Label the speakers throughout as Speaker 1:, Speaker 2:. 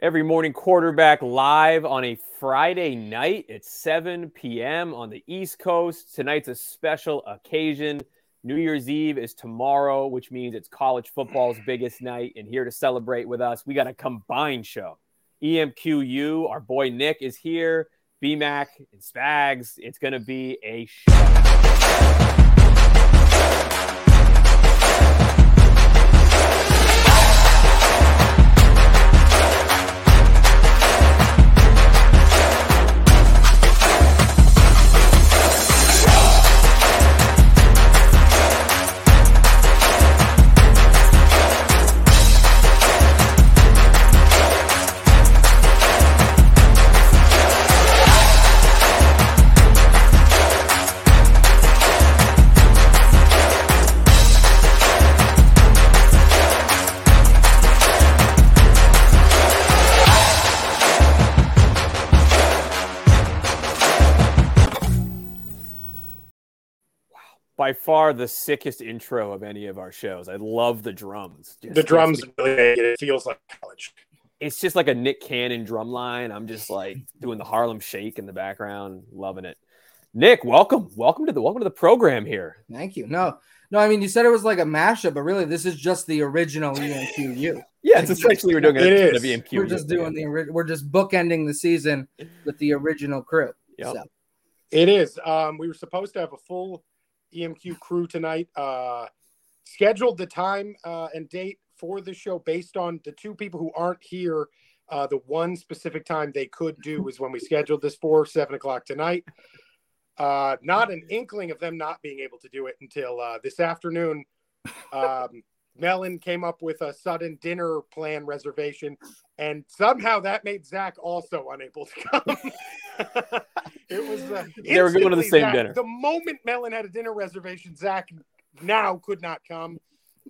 Speaker 1: Every morning, quarterback live on a Friday night at 7 p.m. on the East Coast. Tonight's a special occasion. New Year's Eve is tomorrow, which means it's college football's biggest night. And here to celebrate with us, we got a combined show. EMQU, our boy Nick is here, BMAC and Spags. It's going to be a show. By far the sickest intro of any of our shows. I love the drums.
Speaker 2: Just, the drums really it feels like college.
Speaker 1: It's just like a Nick Cannon drum line. I'm just like doing the Harlem Shake in the background, loving it. Nick, welcome, welcome to the welcome to the program here.
Speaker 3: Thank you. No, no, I mean you said it was like a mashup, but really this is just the original EMQU.
Speaker 1: yeah, it's essentially we're doing
Speaker 2: it, it is.
Speaker 1: EMQ.
Speaker 3: We're just doing the we're just bookending the season with the original crew.
Speaker 1: Yep. So.
Speaker 2: It is. Um, we were supposed to have a full EMQ crew tonight. Uh, scheduled the time uh, and date for the show based on the two people who aren't here. Uh, the one specific time they could do is when we scheduled this for seven o'clock tonight. Uh, not an inkling of them not being able to do it until uh, this afternoon. Um, Melon came up with a sudden dinner plan reservation, and somehow that made Zach also unable to come. it was uh,
Speaker 1: they were going to the same
Speaker 2: Zach,
Speaker 1: dinner.
Speaker 2: The moment Melon had a dinner reservation, Zach now could not come.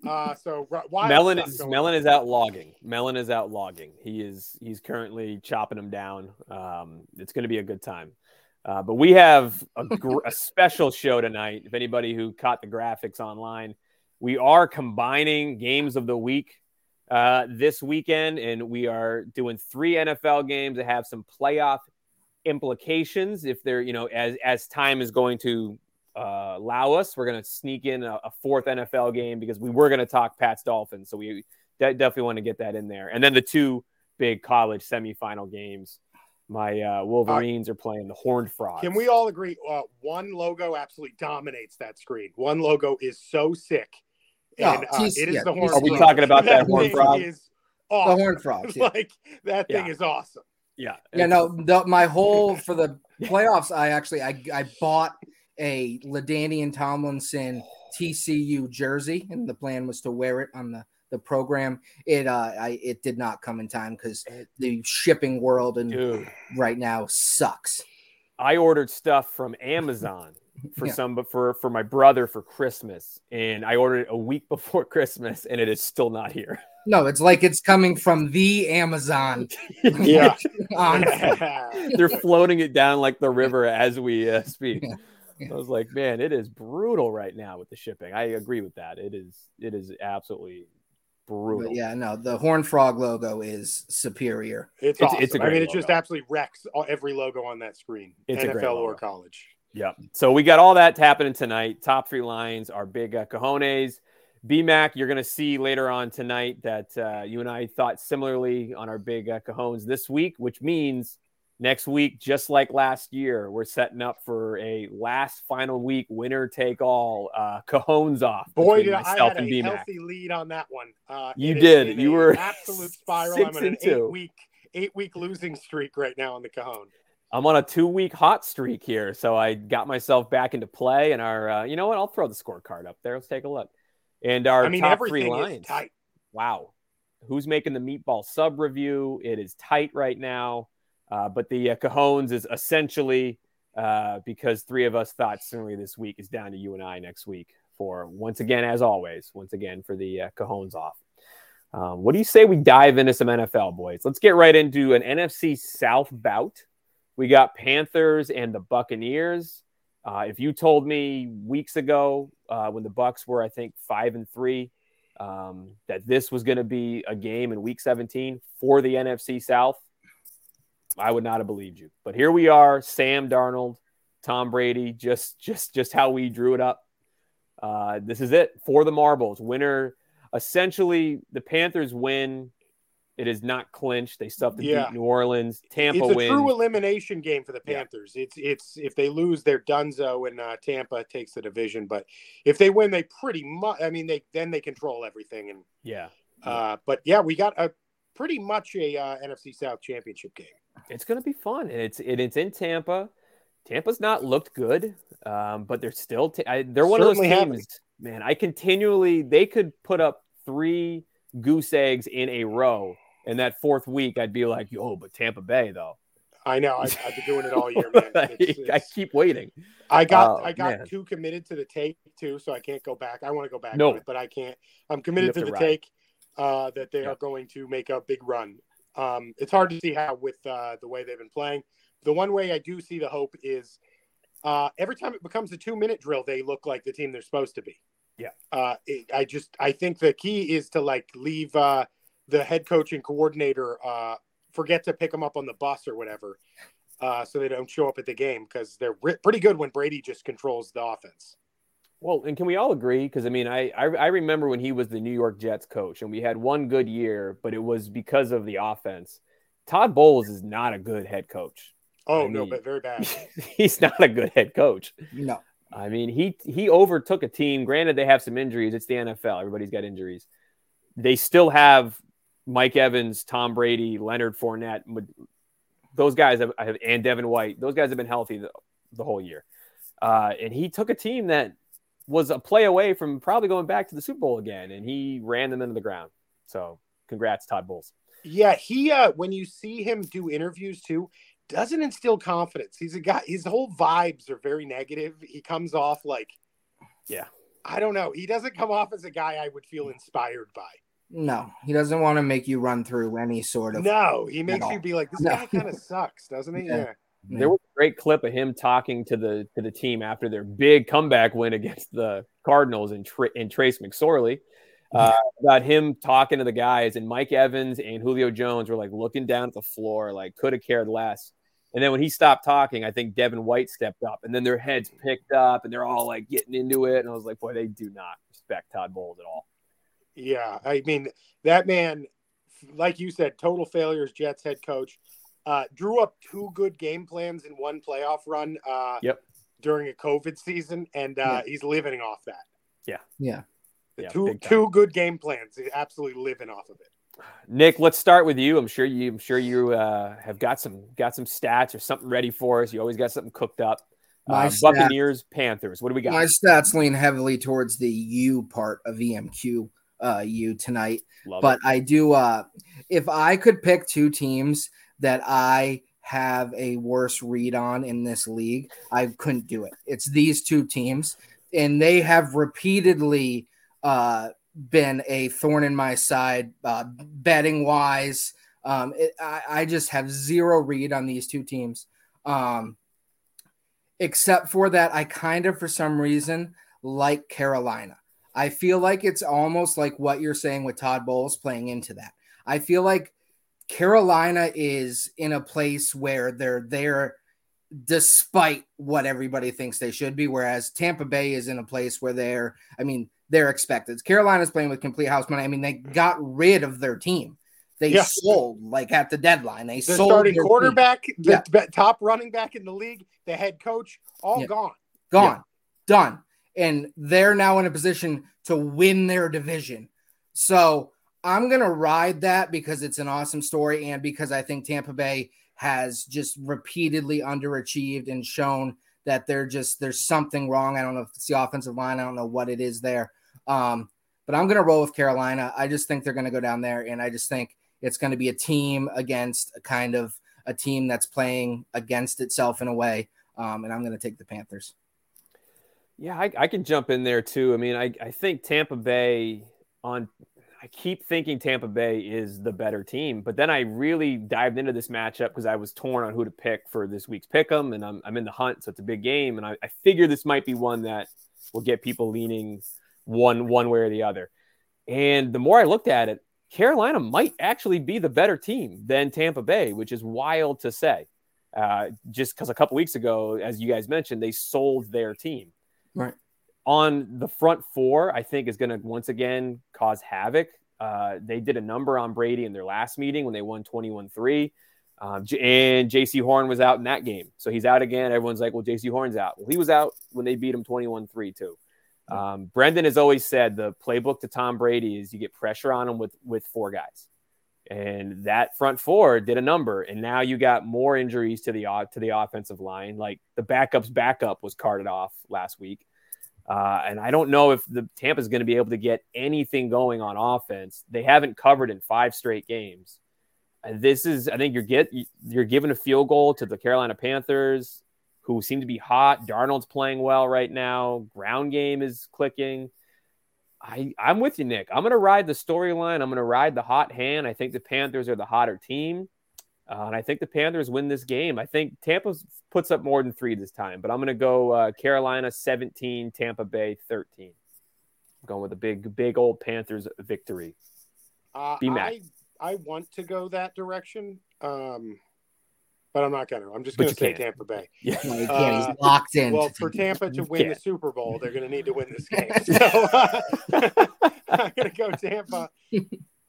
Speaker 2: Uh, so
Speaker 1: Melon is Melon is out logging. Melon is out logging. He is he's currently chopping them down. Um, it's going to be a good time. Uh, but we have a, gr- a special show tonight. If anybody who caught the graphics online, we are combining games of the week uh, this weekend, and we are doing three NFL games that have some playoff implications. If they're, you know, as as time is going to uh, allow us, we're going to sneak in a, a, fourth NFL game because we were going to talk Pats Dolphins, so we de- definitely want to get that in there. And then the two big college semifinal games. My uh, Wolverines uh, are playing the Horned Frogs.
Speaker 2: Can we all agree? Uh, one logo absolutely dominates that screen. One logo is so sick. And, oh, it is
Speaker 3: yeah,
Speaker 2: the horn.
Speaker 1: Are we talking about that, that horn frog?
Speaker 2: Awesome.
Speaker 3: The horn frogs. Yeah.
Speaker 2: like that thing yeah. is awesome.
Speaker 1: Yeah.
Speaker 3: Yeah. No, the, my whole for the playoffs, I actually I, I bought a LaDainian Tomlinson TCU jersey, and the plan was to wear it on the the program. It uh I it did not come in time because the shipping world and Dude. right now sucks.
Speaker 1: I ordered stuff from Amazon for yeah. some, but for for my brother for Christmas, and I ordered it a week before Christmas, and it is still not here.
Speaker 3: No, it's like it's coming from the Amazon.
Speaker 2: yeah,
Speaker 1: they're floating it down like the river as we uh, speak. Yeah. Yeah. I was like, man, it is brutal right now with the shipping. I agree with that. It is, it is absolutely brutal.
Speaker 3: But yeah, no, the Horn Frog logo is superior.
Speaker 2: It's, it's, awesome. it's I mean, it just absolutely wrecks every logo on that screen. It's NFL or college.
Speaker 1: Yeah. So we got all that happening tonight. Top three lines are big uh, cojones. BMAC, you're going to see later on tonight that uh, you and I thought similarly on our big uh, cajones this week, which means next week, just like last year, we're setting up for a last final week winner take all uh, cajones off.
Speaker 2: Boy, did I had a BMAC. healthy lead on that one. Uh,
Speaker 1: you did. You were
Speaker 2: absolute spiral. I'm on an eight week eight week losing streak right now on the cajon.
Speaker 1: I'm on a two week hot streak here. So I got myself back into play and our, uh, you know what? I'll throw the scorecard up there. Let's take a look. And our I mean, top three lines. Wow. Who's making the meatball sub review? It is tight right now. Uh, but the uh, Cajones is essentially uh, because three of us thought similarly this week is down to you and I next week for once again, as always, once again for the uh, Cajones off. Um, what do you say we dive into some NFL, boys? Let's get right into an NFC South bout. We got Panthers and the Buccaneers. Uh, if you told me weeks ago uh, when the Bucks were, I think, five and three, um, that this was going to be a game in Week 17 for the NFC South, I would not have believed you. But here we are, Sam Darnold, Tom Brady, just just just how we drew it up. Uh, this is it for the marbles. Winner. Essentially, the Panthers win it is not clinched. They still have to yeah. beat New Orleans. Tampa wins.
Speaker 2: It's a
Speaker 1: wins.
Speaker 2: true elimination game for the Panthers. Yeah. It's it's if they lose, they're Dunzo, and uh, Tampa takes the division. But if they win, they pretty much. I mean, they then they control everything. And
Speaker 1: yeah.
Speaker 2: Uh, but yeah, we got a pretty much a uh, NFC South championship game.
Speaker 1: It's going to be fun, and it's it, it's in Tampa. Tampa's not looked good, um, but they're still t- I, they're one Certainly of those teams. Man, I continually they could put up three goose eggs in a row and that fourth week, I'd be like, "Yo, but Tampa Bay though."
Speaker 2: I know. I've, I've been doing it all year, man.
Speaker 1: It's, it's, I keep waiting.
Speaker 2: I got oh, I got man. too committed to the take too, so I can't go back. I want to go back, no. It, but I can't. I'm committed to the ride. take uh, that they yeah. are going to make a big run. Um, it's hard to see how with uh, the way they've been playing. The one way I do see the hope is uh, every time it becomes a two minute drill, they look like the team they're supposed to be.
Speaker 1: Yeah.
Speaker 2: Uh, it, I just I think the key is to like leave uh, the head coach and coordinator uh, forget to pick them up on the bus or whatever, uh, so they don't show up at the game because they're re- pretty good when Brady just controls the offense.
Speaker 1: Well, and can we all agree? Because I mean, I, I, I remember when he was the New York Jets coach, and we had one good year, but it was because of the offense. Todd Bowles is not a good head coach.
Speaker 2: Oh I mean, no, but very bad.
Speaker 1: he's not a good head coach.
Speaker 3: No,
Speaker 1: I mean he he overtook a team. Granted, they have some injuries. It's the NFL. Everybody's got injuries. They still have Mike Evans, Tom Brady, Leonard Fournette, those guys have, have and Devin White, those guys have been healthy the, the whole year. Uh, and he took a team that was a play away from probably going back to the Super Bowl again, and he ran them into the ground. So, congrats, Todd Bowles.
Speaker 2: Yeah, he uh, when you see him do interviews too, doesn't instill confidence. He's a guy. His whole vibes are very negative. He comes off like,
Speaker 1: yeah,
Speaker 2: I don't know. He doesn't come off as a guy I would feel inspired by.
Speaker 3: No, he doesn't want to make you run through any sort of.
Speaker 2: No, he makes you be like, this no. guy kind of sucks, doesn't he? Yeah.
Speaker 1: yeah. There was a great clip of him talking to the to the team after their big comeback win against the Cardinals and, Tra- and Trace McSorley. Uh, about him talking to the guys, and Mike Evans and Julio Jones were like looking down at the floor, like could have cared less. And then when he stopped talking, I think Devin White stepped up, and then their heads picked up, and they're all like getting into it. And I was like, boy, they do not respect Todd Bowles at all.
Speaker 2: Yeah, I mean that man, like you said, total failures. Jets head coach uh, drew up two good game plans in one playoff run. Uh,
Speaker 1: yep.
Speaker 2: During a COVID season, and uh, yeah. he's living off that.
Speaker 1: Yeah.
Speaker 3: Yeah.
Speaker 1: yeah
Speaker 2: two two good game plans. He's absolutely living off of it.
Speaker 1: Nick, let's start with you. I'm sure you. I'm sure you uh, have got some got some stats or something ready for us. You always got something cooked up. My uh, Buccaneers, Panthers. What do we got?
Speaker 3: My stats lean heavily towards the U part of EMQ uh, you tonight. Love but it. I do. Uh, if I could pick two teams that I have a worse read on in this league, I couldn't do it. It's these two teams, and they have repeatedly uh, been a thorn in my side, uh, betting wise. Um, it, I, I, just have zero read on these two teams. Um, except for that, I kind of, for some reason, like Carolina. I feel like it's almost like what you're saying with Todd Bowles playing into that. I feel like Carolina is in a place where they're there despite what everybody thinks they should be, whereas Tampa Bay is in a place where they're, I mean, they're expected. Carolina's playing with complete house money. I mean, they mm-hmm. got rid of their team. They yeah. sold like at the deadline. They the sold
Speaker 2: starting quarterback, team. the yeah. top running back in the league, the head coach, all yeah. gone.
Speaker 3: Gone. Done and they're now in a position to win their division. So I'm going to ride that because it's an awesome story and because I think Tampa Bay has just repeatedly underachieved and shown that they're just there's something wrong. I don't know if it's the offensive line. I don't know what it is there. Um, but I'm going to roll with Carolina. I just think they're going to go down there, and I just think it's going to be a team against a kind of a team that's playing against itself in a way. Um, and I'm going to take the Panthers.
Speaker 1: Yeah, I, I can jump in there too. I mean, I, I think Tampa Bay on I keep thinking Tampa Bay is the better team, but then I really dived into this matchup because I was torn on who to pick for this week's pick 'em, and I'm, I'm in the hunt, so it's a big game, and I, I figure this might be one that will get people leaning one one way or the other. And the more I looked at it, Carolina might actually be the better team than Tampa Bay, which is wild to say. Uh, just because a couple weeks ago, as you guys mentioned, they sold their team.
Speaker 3: Right.
Speaker 1: On the front four, I think is going to once again cause havoc. Uh, they did a number on Brady in their last meeting when they won 21 3. Um, and Jaycee Horn was out in that game. So he's out again. Everyone's like, well, Jaycee Horn's out. Well, he was out when they beat him 21 3 too. Um, Brendan has always said the playbook to Tom Brady is you get pressure on him with with four guys, and that front four did a number. And now you got more injuries to the to the offensive line. Like the backup's backup was carted off last week, uh, and I don't know if the Tampa is going to be able to get anything going on offense. They haven't covered in five straight games. This is, I think you're get you're giving a field goal to the Carolina Panthers who seem to be hot. Darnold's playing well right now. Ground game is clicking. I, I'm with you, Nick. I'm going to ride the storyline. I'm going to ride the hot hand. I think the Panthers are the hotter team. Uh, and I think the Panthers win this game. I think Tampa puts up more than three this time, but I'm going to go uh, Carolina 17, Tampa Bay 13. I'm going with a big, big old Panthers victory.
Speaker 2: Uh, I, I want to go that direction. Um, but I'm not going to. I'm just going to say Tampa Bay.
Speaker 3: Yeah, no, uh, he's locked in.
Speaker 2: Well, for Tampa to win the Super Bowl, they're going to need to win this game. So uh, I'm going to go Tampa.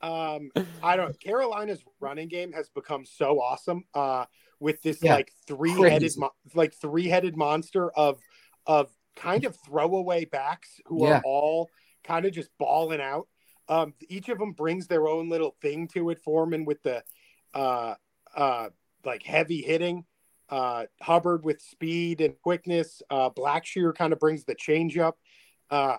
Speaker 2: Um, I don't. Carolina's running game has become so awesome uh, with this yeah, like three headed, mo- like three headed monster of of kind of throwaway backs who yeah. are all kind of just balling out. Um, each of them brings their own little thing to it. Foreman with the uh, uh, like heavy hitting. Uh, Hubbard with speed and quickness. Uh, Blackshear kind of brings the changeup. Uh,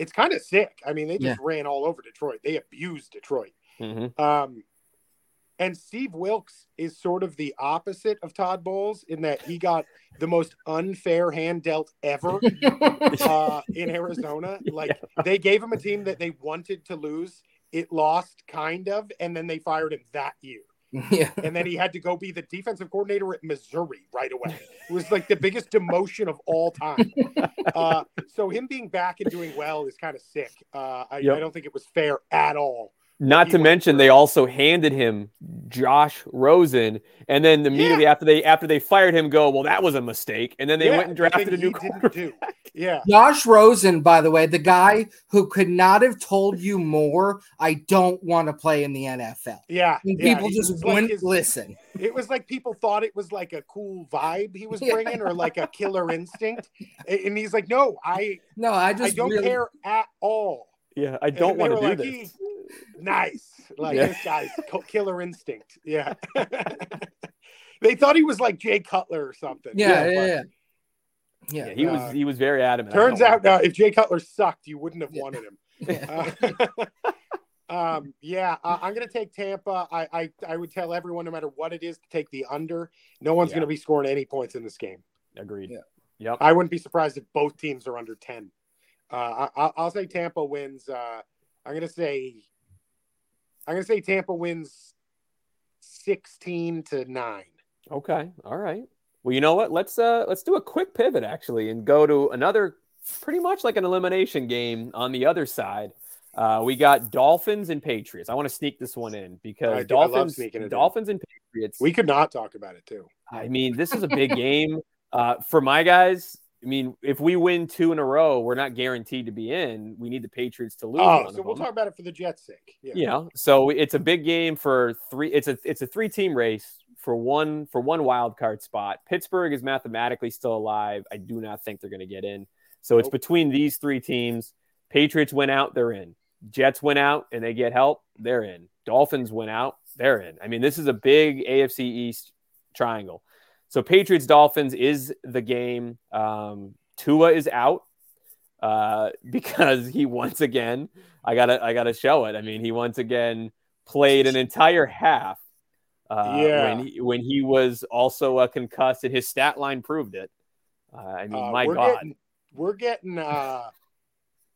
Speaker 2: it's kind of sick. I mean, they just yeah. ran all over Detroit. They abused Detroit. Mm-hmm. Um, and Steve Wilks is sort of the opposite of Todd Bowles in that he got the most unfair hand dealt ever uh, in Arizona. Like yeah. they gave him a team that they wanted to lose. It lost kind of, and then they fired him that year. Yeah. And then he had to go be the defensive coordinator at Missouri right away. It was like the biggest demotion of all time. Uh, so him being back and doing well is kind of sick. Uh, I, yep. I don't think it was fair at all
Speaker 1: not to mention, they also handed him Josh Rosen, and then immediately yeah. after they after they fired him, go well that was a mistake, and then they yeah, went and drafted a new quarterback.
Speaker 2: Yeah,
Speaker 3: Josh Rosen, by the way, the guy who could not have told you more. I don't want to play in the NFL.
Speaker 2: Yeah,
Speaker 3: and people just wouldn't like his, listen.
Speaker 2: It was like people thought it was like a cool vibe he was bringing, yeah. or like a killer instinct, and he's like, "No, I
Speaker 3: no, I just
Speaker 2: I don't
Speaker 3: really...
Speaker 2: care at all."
Speaker 1: Yeah, I don't want to do like, this
Speaker 2: nice. Like yeah. this guy's killer instinct. Yeah. they thought he was like Jay Cutler or something.
Speaker 3: Yeah, yeah, yeah.
Speaker 1: yeah. yeah he uh, was he was very adamant.
Speaker 2: Turns out, uh, if Jay Cutler sucked, you wouldn't have wanted him. Uh, um, yeah, uh, I'm going to take Tampa. I, I I would tell everyone, no matter what it is, to take the under. No one's going to be scoring any points in this game.
Speaker 1: Agreed.
Speaker 3: Yeah.
Speaker 1: Yep.
Speaker 2: I wouldn't be surprised if both teams are under ten. Uh, I, will say Tampa wins. Uh, I'm going to say I'm going to say Tampa wins 16 to 9.
Speaker 1: Okay. All right. Well, you know what? Let's uh let's do a quick pivot actually and go to another pretty much like an elimination game on the other side. Uh, we got Dolphins and Patriots. I want to sneak this one in because Dolphins, Dolphins and Patriots.
Speaker 2: We could not talk about it too.
Speaker 1: I mean, this is a big game uh, for my guys. I mean, if we win two in a row, we're not guaranteed to be in. We need the Patriots to lose.
Speaker 2: Oh, so we'll talk about it for the Jets' sake.
Speaker 1: Yeah. You know, so it's a big game for three. It's a it's a three team race for one for one wild card spot. Pittsburgh is mathematically still alive. I do not think they're going to get in. So nope. it's between these three teams. Patriots went out, they're in. Jets went out and they get help, they're in. Dolphins went out, they're in. I mean, this is a big AFC East triangle. So Patriots Dolphins is the game. Um, Tua is out uh, because he once again, I gotta I gotta show it. I mean, he once again played an entire half. Uh, yeah. When he, when he was also a concussed, and his stat line proved it. Uh, I mean, uh, my
Speaker 2: we're
Speaker 1: God,
Speaker 2: getting, we're getting uh,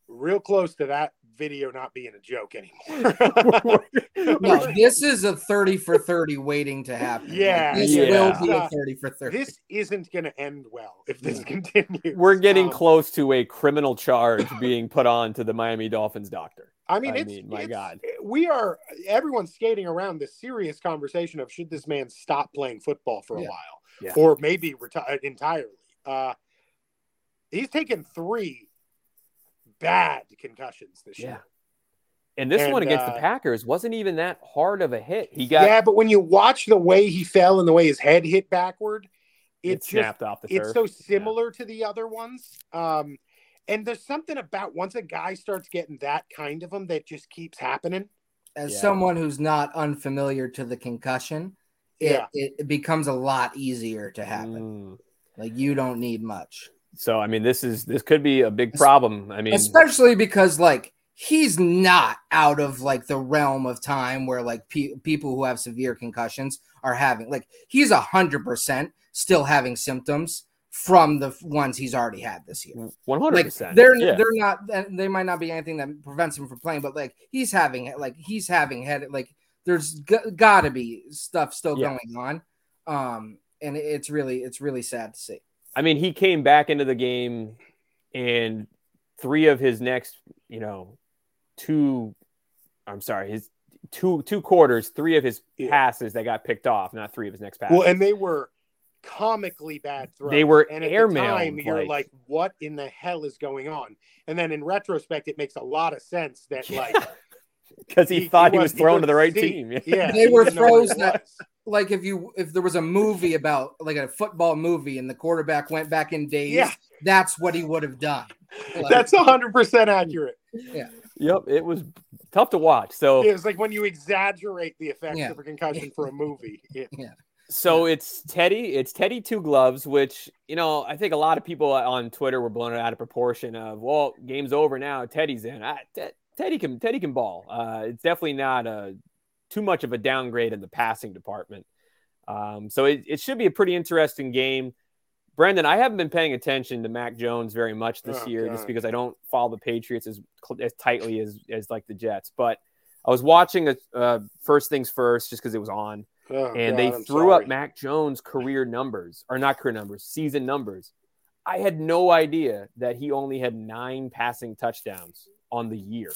Speaker 2: real close to that video not being a joke anymore.
Speaker 3: no, this is a 30 for 30 waiting to happen.
Speaker 2: Yeah.
Speaker 3: This
Speaker 2: yeah.
Speaker 3: will be a 30 for 30.
Speaker 2: This isn't going to end well if this continues.
Speaker 1: We're getting um, close to a criminal charge being put on to the Miami Dolphins doctor.
Speaker 2: I mean,
Speaker 1: I
Speaker 2: it's,
Speaker 1: mean, my
Speaker 2: it's-
Speaker 1: God.
Speaker 2: we are everyone's skating around this serious conversation of should this man stop playing football for a
Speaker 3: Yeah.
Speaker 2: while,
Speaker 1: Yeah.
Speaker 2: or maybe retire entirely. Uh, he's taken three bad concussions this
Speaker 1: Yeah.
Speaker 2: year.
Speaker 1: And this one against
Speaker 2: uh,
Speaker 1: the Packers wasn't even that hard of a hit. He got
Speaker 2: yeah, but when you watch the way he fell and the way his head hit backward,
Speaker 1: it,
Speaker 2: it just
Speaker 1: snapped off the
Speaker 2: it's
Speaker 1: turf.
Speaker 2: so
Speaker 1: Yeah.
Speaker 2: similar to the other ones. Um, and there's something about once a guy starts getting that kind of them that just keeps happening.
Speaker 3: As
Speaker 1: Yeah.
Speaker 3: someone who's not unfamiliar to the concussion, it,
Speaker 2: Yeah.
Speaker 3: it, it becomes a lot easier to happen.
Speaker 1: Mm.
Speaker 3: Like you don't need much.
Speaker 1: So I mean, this is this could be a big problem. I mean,
Speaker 3: especially because like he's not out of like the realm of time where like pe- people who have severe concussions are having like he's a hundred percent still having symptoms from the ones he's already had this year.
Speaker 1: One hundred percent.
Speaker 3: they're
Speaker 1: yeah.
Speaker 3: they're not they might not be anything that prevents him from playing, but like he's having like he's having had like there's g- gotta be stuff still
Speaker 1: Yeah.
Speaker 3: going on, um, and it's really it's really sad to see.
Speaker 1: I mean, he came back into the game, and three of his next, you know, two. I'm sorry, his two two quarters, three of his
Speaker 2: Yeah.
Speaker 1: passes that got picked off, not three of his next passes.
Speaker 2: Well, and they were comically bad throws.
Speaker 1: They were
Speaker 2: and at
Speaker 1: airmailed,
Speaker 2: the time, you're
Speaker 1: like-
Speaker 2: like, "What in the hell is going on?" And then in retrospect, it makes a lot of sense that like
Speaker 1: because he, thought he was, thrown to the right
Speaker 2: couldn't
Speaker 1: team.
Speaker 2: see. Yeah,
Speaker 3: They were
Speaker 2: didn't know what it
Speaker 3: throws that- like if you if there was a movie about like a football movie and the quarterback went back in days,
Speaker 2: Yeah.
Speaker 3: that's what he would have done. Like,
Speaker 2: That's hundred percent accurate. Yeah.
Speaker 1: Yep, it was tough to watch. So
Speaker 2: It was like when you exaggerate the effects
Speaker 3: Yeah.
Speaker 2: of a concussion for a movie. Yeah.
Speaker 1: So it's Teddy. It's Teddy Two Gloves, which you know I think a lot of people on Twitter were blown out of proportion. Of well, game's over now. Teddy's in. I, Te- Teddy can Teddy can ball. Uh, it's definitely not a too much of a downgrade in the passing department. Um, so it, it should be a pretty interesting game. Brendan, I haven't been paying attention to Mac Jones very much this
Speaker 2: Oh,
Speaker 1: year, just because I don't follow the Patriots as as tightly as as like the Jets. But I was watching a uh, first things first, just because it was on
Speaker 2: Oh,
Speaker 1: and
Speaker 2: God,
Speaker 1: they
Speaker 2: I'm
Speaker 1: threw
Speaker 2: sorry.
Speaker 1: up Mac Jones' career numbers, or not career numbers, season numbers. I had no idea that he only had nine passing touchdowns on the year.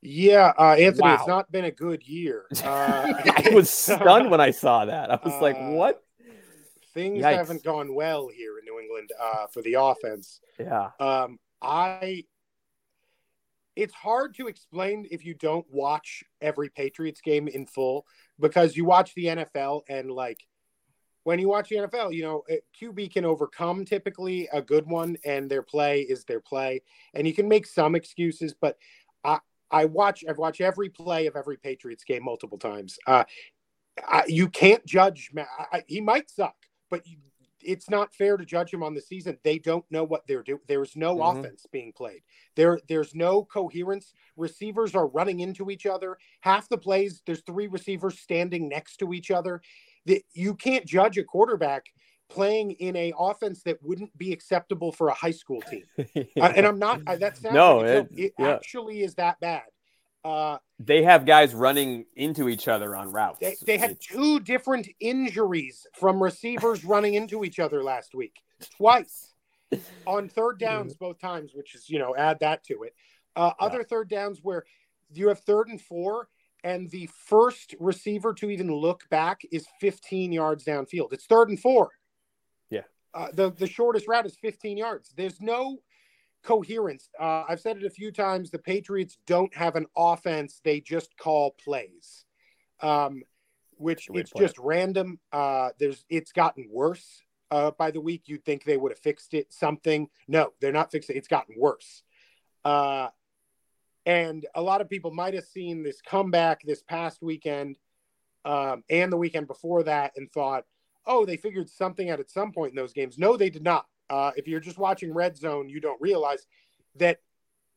Speaker 2: Yeah, uh, Anthony,
Speaker 1: Wow.
Speaker 2: it's not been a good year. Uh,
Speaker 1: I was stunned when I saw that. I was like,
Speaker 2: Uh,
Speaker 1: "What?"
Speaker 2: Things
Speaker 1: Yikes.
Speaker 2: haven't gone well here in New England uh, for the offense.
Speaker 1: Yeah,
Speaker 2: Um, I. It's hard to explain if you don't watch every Patriots game in full because you watch the NFL and like when you watch the NFL, you know, QB can overcome typically a good one and their play is their play and you can make some excuses, but I I watch I've watched every play of every Patriots game multiple times. Uh, I, you can't judge. I, he might suck, but you, it's not fair to judge him on the season. They don't know what they're doing. There's no
Speaker 1: Mhm.
Speaker 2: offense being played. There, there's no coherence. Receivers are running into each other. Half the plays, there's three receivers standing next to each other. That you can't judge a quarterback playing in a offense that wouldn't be acceptable for a high school team. Uh, and I'm not. I, that sounds
Speaker 1: No,
Speaker 2: like
Speaker 1: it-
Speaker 2: it
Speaker 1: yeah.
Speaker 2: actually is that bad. Uh,
Speaker 1: they have guys running into each other on routes.
Speaker 2: they, they had
Speaker 1: It's-
Speaker 2: two different injuries from receivers running into each other last week, twice on third downs, both times, which is, you know, add that to it. Uh,
Speaker 1: Yeah.
Speaker 2: Other third downs where you have third and four, and the first receiver to even look back is 15 yards downfield. It's third and four.
Speaker 1: Yeah.
Speaker 2: Uh, the, the shortest route is 15 yards. There's no coherence. Uh, I've said it a few times. The Patriots don't have an offense; they just call plays, um, which it's just random. Uh, there's it's gotten worse uh, by the week. You'd think they would have fixed it. Something? No, they're not fixing. it. It's gotten worse. And a lot of people might have seen this comeback this past weekend um, and the weekend before that and thought, oh, they figured something out at some point in those games. No, they did not. Uh, if you're just watching Red Zone, you don't realize that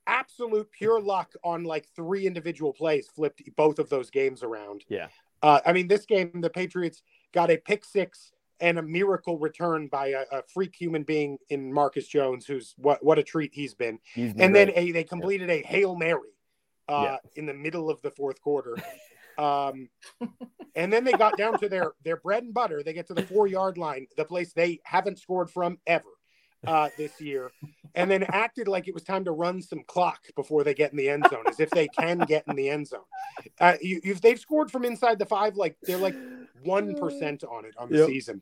Speaker 2: absolute pure luck on like three individual plays flipped both of those games around.
Speaker 1: Yeah.
Speaker 2: Uh, I mean, this game, the Patriots got a pick six and a miracle return by a, a freak human being in Marcus Jones, who's what what a treat he's been.
Speaker 1: He's been
Speaker 2: And then a, they completed a hail mary uh,
Speaker 1: Yeah.
Speaker 2: in the middle of the fourth quarter. Um, and then they got down to their their bread and butter. They get to the four yard line, the place they haven't scored from ever uh, this year, and then acted like it was time to run some clock before they get in the end zone, as if they can get in the end zone. Uh, you, if they've scored from inside the five, like they're like one percent on it on the yep. season,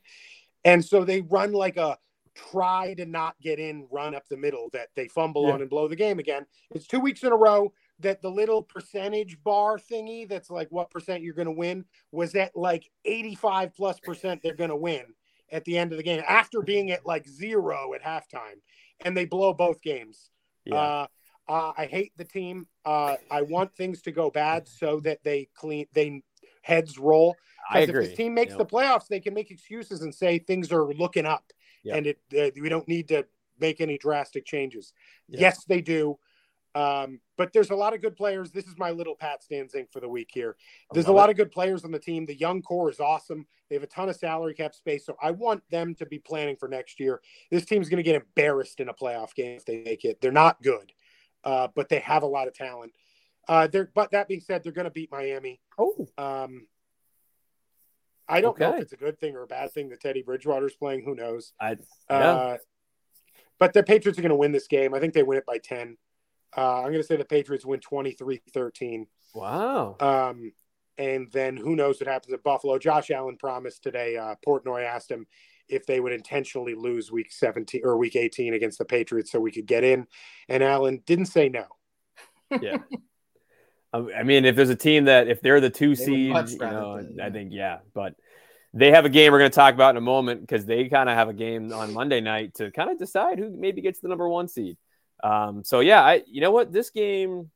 Speaker 2: and so they run like a try to not get in, run up the middle that they fumble yeah. on and blow the game again. It's two weeks in a row that the little percentage bar thingy that's like what percent you're going to win was at like 85 plus percent they're going to win at the end of the game after being at like zero at halftime and they blow both games. Yeah. Uh, uh, I hate the team. Uh, I want things to go bad so that they clean, they heads roll. Because if this team makes yep. the playoffs, they can make excuses and say things are looking up, yep. and it uh, we don't need to make any drastic changes. Yep. Yes, they do. Um, but there's a lot of good players. This is my little Pat Stanzing for the week here. There's a lot it. of good players on the team. The young core is awesome. They have a ton of salary cap space. So I want them to be planning for next year. This team's going to get embarrassed in a playoff game if they make it. They're not good, uh, but they have a lot of talent. Uh, they're, but that being said, they're going to beat Miami.
Speaker 1: Oh,
Speaker 2: um, I don't okay. know if it's a good thing or a bad thing that Teddy Bridgewater's playing. Who knows?
Speaker 1: I, yeah. uh,
Speaker 2: but the Patriots are going to win this game. I think they win it by 10. Uh, I'm going to say the Patriots win 23 13.
Speaker 1: Wow.
Speaker 2: Um, and then who knows what happens at Buffalo. Josh Allen promised today, uh, Portnoy asked him if they would intentionally lose week 17 or week 18 against the Patriots so we could get in. And Allen didn't say no.
Speaker 1: Yeah. I mean, if there's a team that, if they're the two they seed, you know, I think, yeah. But they have a game we're going to talk about in a moment because they kind of have a game on Monday night to kind of decide who maybe gets the number one seed. Um, so yeah, I you know what this game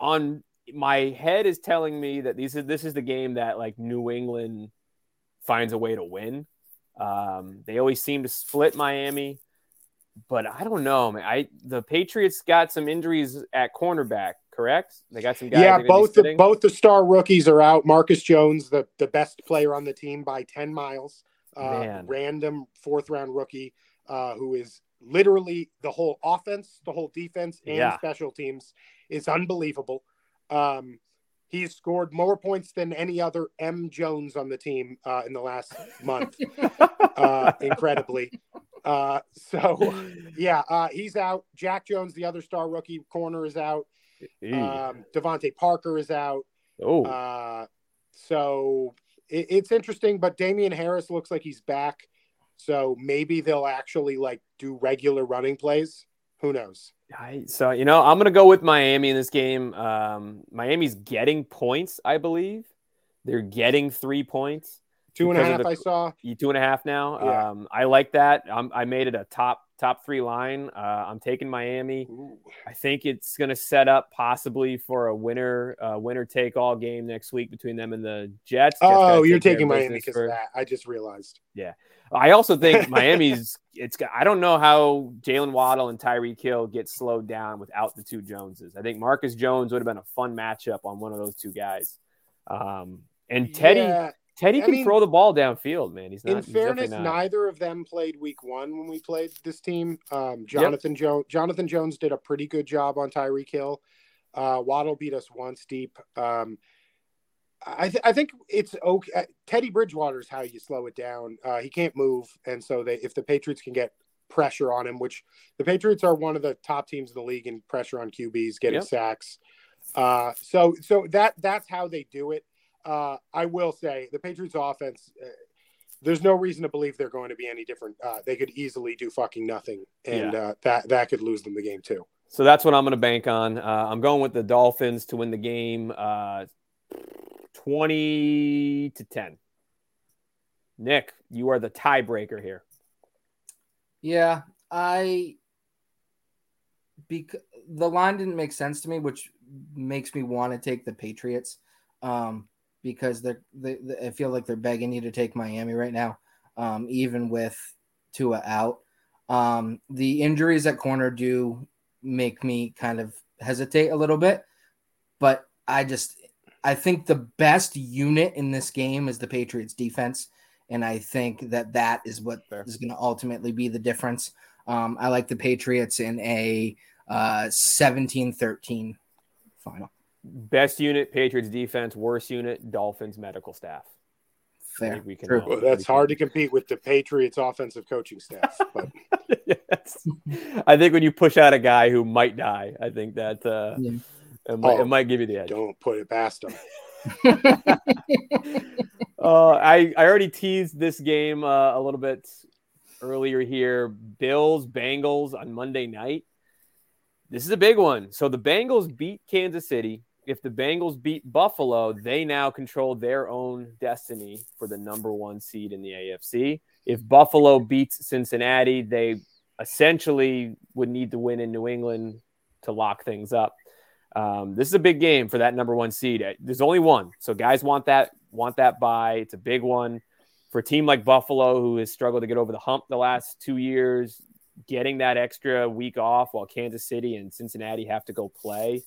Speaker 1: on my head is telling me that these is this is the game that like New England finds a way to win. Um, they always seem to split Miami, but I don't know, man. I the Patriots got some injuries at cornerback, correct? They got some guys.
Speaker 2: Yeah, both the both the star rookies are out. Marcus Jones, the the best player on the team by ten miles, uh, random fourth round rookie, uh, who is literally the whole offense, the whole defense, and yeah. special teams is unbelievable. Um, he's scored more points than any other M Jones on the team uh, in the last month, uh, incredibly. Uh, so, yeah, uh, he's out. Jack Jones, the other star rookie corner, is out. Um, DeVante Parker is out.
Speaker 1: Oh,
Speaker 2: uh, so it, it's interesting. But Damien Harris looks like he's back. So maybe they'll actually like do regular running plays. Who knows?
Speaker 1: I, so you know, I'm gonna go with Miami in this game. Um, Miami's getting points, I believe. They're getting three points.
Speaker 2: Two and a half. The, I saw
Speaker 1: two and a half now. Yeah. Um, I like that. I'm, i made it a top top three line. Uh, I'm taking Miami. Ooh. I think it's going to set up possibly for a winner uh, winner take all game next week between them and the Jets.
Speaker 2: Oh, you're taking Miami because for, of that. I just realized.
Speaker 1: Yeah, I also think Miami's. It's. I don't know how Jaylen Waddle and Tyreek Hill get slowed down without the two Joneses. I think Marcus Jones would have been a fun matchup on one of those two guys. Um, and Teddy. Yeah. Teddy I can mean, throw the ball downfield, man. He's not.
Speaker 2: In fairness, not. neither of them played week one when we played this team. Um, Jonathan yep. Jones. Jonathan Jones did a pretty good job on Tyreek Hill. Uh, Waddle beat us once deep. Um, I, th- I think it's okay. Uh, Teddy Bridgewater is how you slow it down. Uh, he can't move, and so they, if the Patriots can get pressure on him, which the Patriots are one of the top teams in the league in pressure on QBs, getting yep. sacks. Uh, so so that that's how they do it. Uh, I will say the Patriots offense. Uh, there's no reason to believe they're going to be any different. Uh, they could easily do fucking nothing, and yeah. that that could lose them the game too.
Speaker 1: So that's what I'm going to bank on. I'm going with the Dolphins to win the game. 20 to 10. Nick, you are the tiebreaker here.
Speaker 3: Yeah, I because the line didn't make sense to me, which makes me want to take the Patriots um, because they're they, they, I feel like they're begging you to take Miami right now, um, even with Tua out. Um, the injuries at corner do make me kind of hesitate a little bit, but I just I think the best unit in this game is the Patriots defense. And I think that that is what Fair. is going to ultimately be the difference. Um, I like the Patriots in a uh, 17 13 final.
Speaker 1: Best unit, Patriots defense. Worst unit, Dolphins medical staff.
Speaker 3: Fair.
Speaker 1: we can.
Speaker 3: True.
Speaker 2: Well, that's
Speaker 1: we can-
Speaker 2: hard to compete with the Patriots offensive coaching staff. But
Speaker 1: yes. I think when you push out a guy who might die, I think that uh,
Speaker 3: Yeah.
Speaker 1: it, might,
Speaker 2: Oh,
Speaker 1: it might give you the edge.
Speaker 2: don't put it past him.
Speaker 1: Uh, I I already teased this game uh, a little bit earlier here. Bills Bengals on Monday night. This is a big one. So the Bengals beat Kansas City. If the Bengals beat Buffalo, they now control their own destiny for the number one seed in the AFC. If Buffalo beats Cincinnati, they essentially would need to win in New England to lock things up. Um, this is a big game for that number one seed. Uh, There's only one, so guys want that want that buy. It's a big one for a team like Buffalo, who has struggled to get over the hump the last two years. Getting that extra week off while Kansas City and Cincinnati have to go play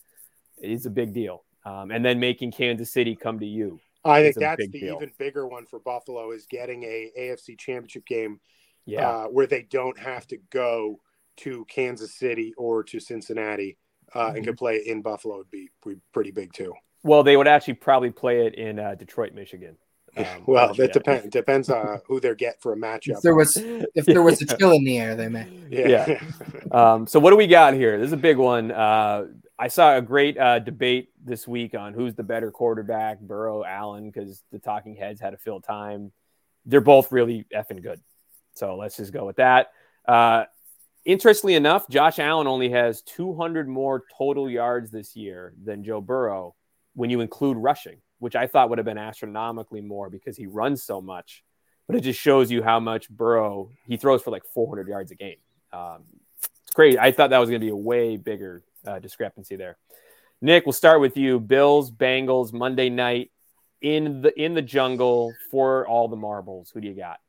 Speaker 1: is a big deal. Um, and then making Kansas City come to you.
Speaker 2: I think that's the
Speaker 1: deal.
Speaker 2: even bigger one for Buffalo is getting a AFC Championship game
Speaker 1: Yeah,
Speaker 2: uh, where they don't have to go to Kansas City or to Cincinnati uh, and
Speaker 1: Mm-hmm.
Speaker 2: could play in Buffalo would be, be pretty big too.
Speaker 1: well, they would actually probably play it in uh, Detroit, Michigan. Um,
Speaker 2: well,
Speaker 1: yeah.
Speaker 2: that depends depends on who they get for a matchup.
Speaker 3: if there was if there was a chill in the air, they may.
Speaker 2: yeah.
Speaker 1: Um, so what do we got here? This is a big one. Uh, I saw a great uh, debate this week on who's the better quarterback, Burrow, Allen, because the talking heads had to fill time. They're both really effing good. So let's just go with that. Uh, interestingly enough, Josh Allen only has 200 more total yards this year than Joe Burrow when you include rushing, which I thought would have been astronomically more because he runs so much. But it just shows you how much Burrow he throws for like 400 yards a game. Um, it's crazy. I thought that was going to be a way bigger uh, discrepancy there. Nick, we'll start with you. Bills, Bengals, Monday night in the in the jungle for all the marbles. Who do you got?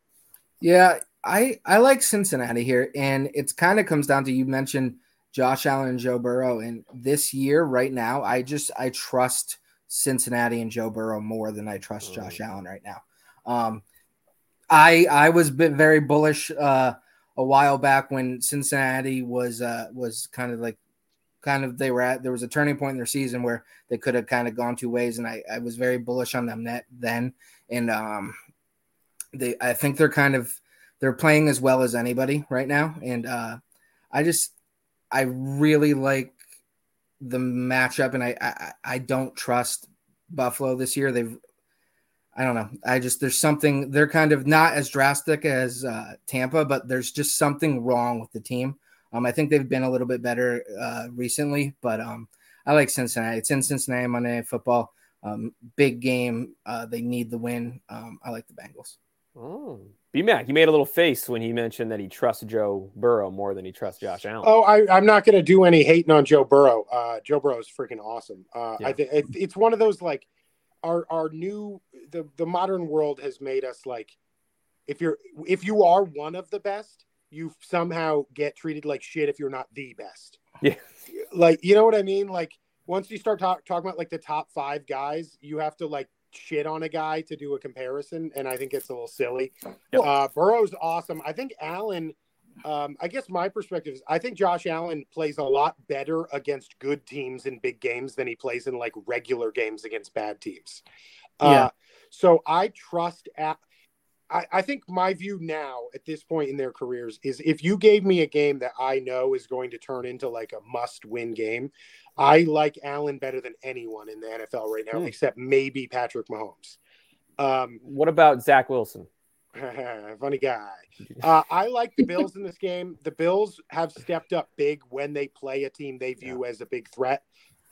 Speaker 3: Yeah, I I like Cincinnati here, and it's kind of comes down to you mentioned Josh Allen and Joe Burrow, and this year right now, I just I trust Cincinnati and Joe Burrow more than I trust Josh Allen right now. Um, I I was bit very bullish uh, a while back when Cincinnati was uh, was kind of like kind of they were at there was a turning point in their season where they could have kind of gone two ways, and I I was very bullish on them net then, and um, they I think they're kind of they're playing as well as anybody right now, and uh, I just I really like the matchup, and I I, I don't trust Buffalo this year. They've I don't know. I just there's something they're kind of not as drastic as uh, Tampa, but there's just something wrong with the team. Um, I think they've been a little bit better uh, recently, but um, I like Cincinnati. It's in Cincinnati Monday Night Football. Um, big game. Uh, they need the win. Um, I like the Bengals.
Speaker 1: Oh, B Mac, you made a little face when he mentioned that he trusts Joe Burrow more than he trusts Josh Allen.
Speaker 2: Oh, I, I'm not going to do any hating on Joe Burrow. Uh, Joe Burrow is freaking awesome. Uh,
Speaker 1: Yeah.
Speaker 2: I think it, it's one of those like our our new the the modern world has made us like if you're if you are one of the best, you somehow get treated like shit if you're not the best.
Speaker 1: Yeah.
Speaker 2: like you know what I mean. Like once you start talk, talking about like the top five guys, you have to like shit on a guy to do a comparison, and I think it's a little silly.
Speaker 1: Yep.
Speaker 2: Uh, Burrow's awesome. I think Allen. Um, I guess my perspective is I think Josh Allen plays a lot better against good teams in big games than he plays in like regular games against bad teams.
Speaker 3: Yeah.
Speaker 2: Uh, so I trust. A- I, I think my view now at this point in their careers is if you gave me a game that I know is going to turn into like a must win game, I like Allen better than anyone in the NFL right now,
Speaker 1: Hmm.
Speaker 2: except maybe Patrick Mahomes. Um,
Speaker 1: What about Zach Wilson?
Speaker 2: funny guy. Uh, I like the Bills in this game. The Bills have stepped up big when they play a team they view as a big threat.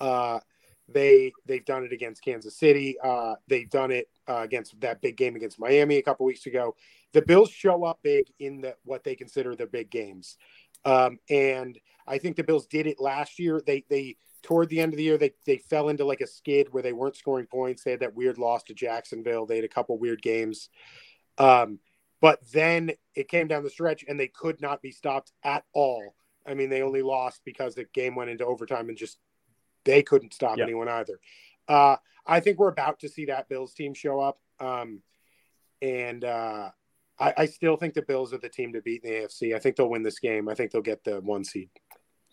Speaker 2: Uh, they they've done it against Kansas City. Uh, they've done it uh, against that big game against Miami a couple weeks ago. The Bills show up big in the what they consider their big games, um, and I think the Bills did it last year. They they toward the end of the year they they fell into like a skid where they weren't scoring points. They had that weird loss to Jacksonville. They had a couple weird games. Um, but then it came down the stretch and they could not be stopped at all. I mean, they only lost because the game went into overtime and just they couldn't stop
Speaker 1: Yeah.
Speaker 2: anyone either. Uh, I think we're about to see that Bills team show up. Um, and uh, I, I still think the Bills are the team to beat in the AFC. I think they'll win this game. I think they'll get the one seed.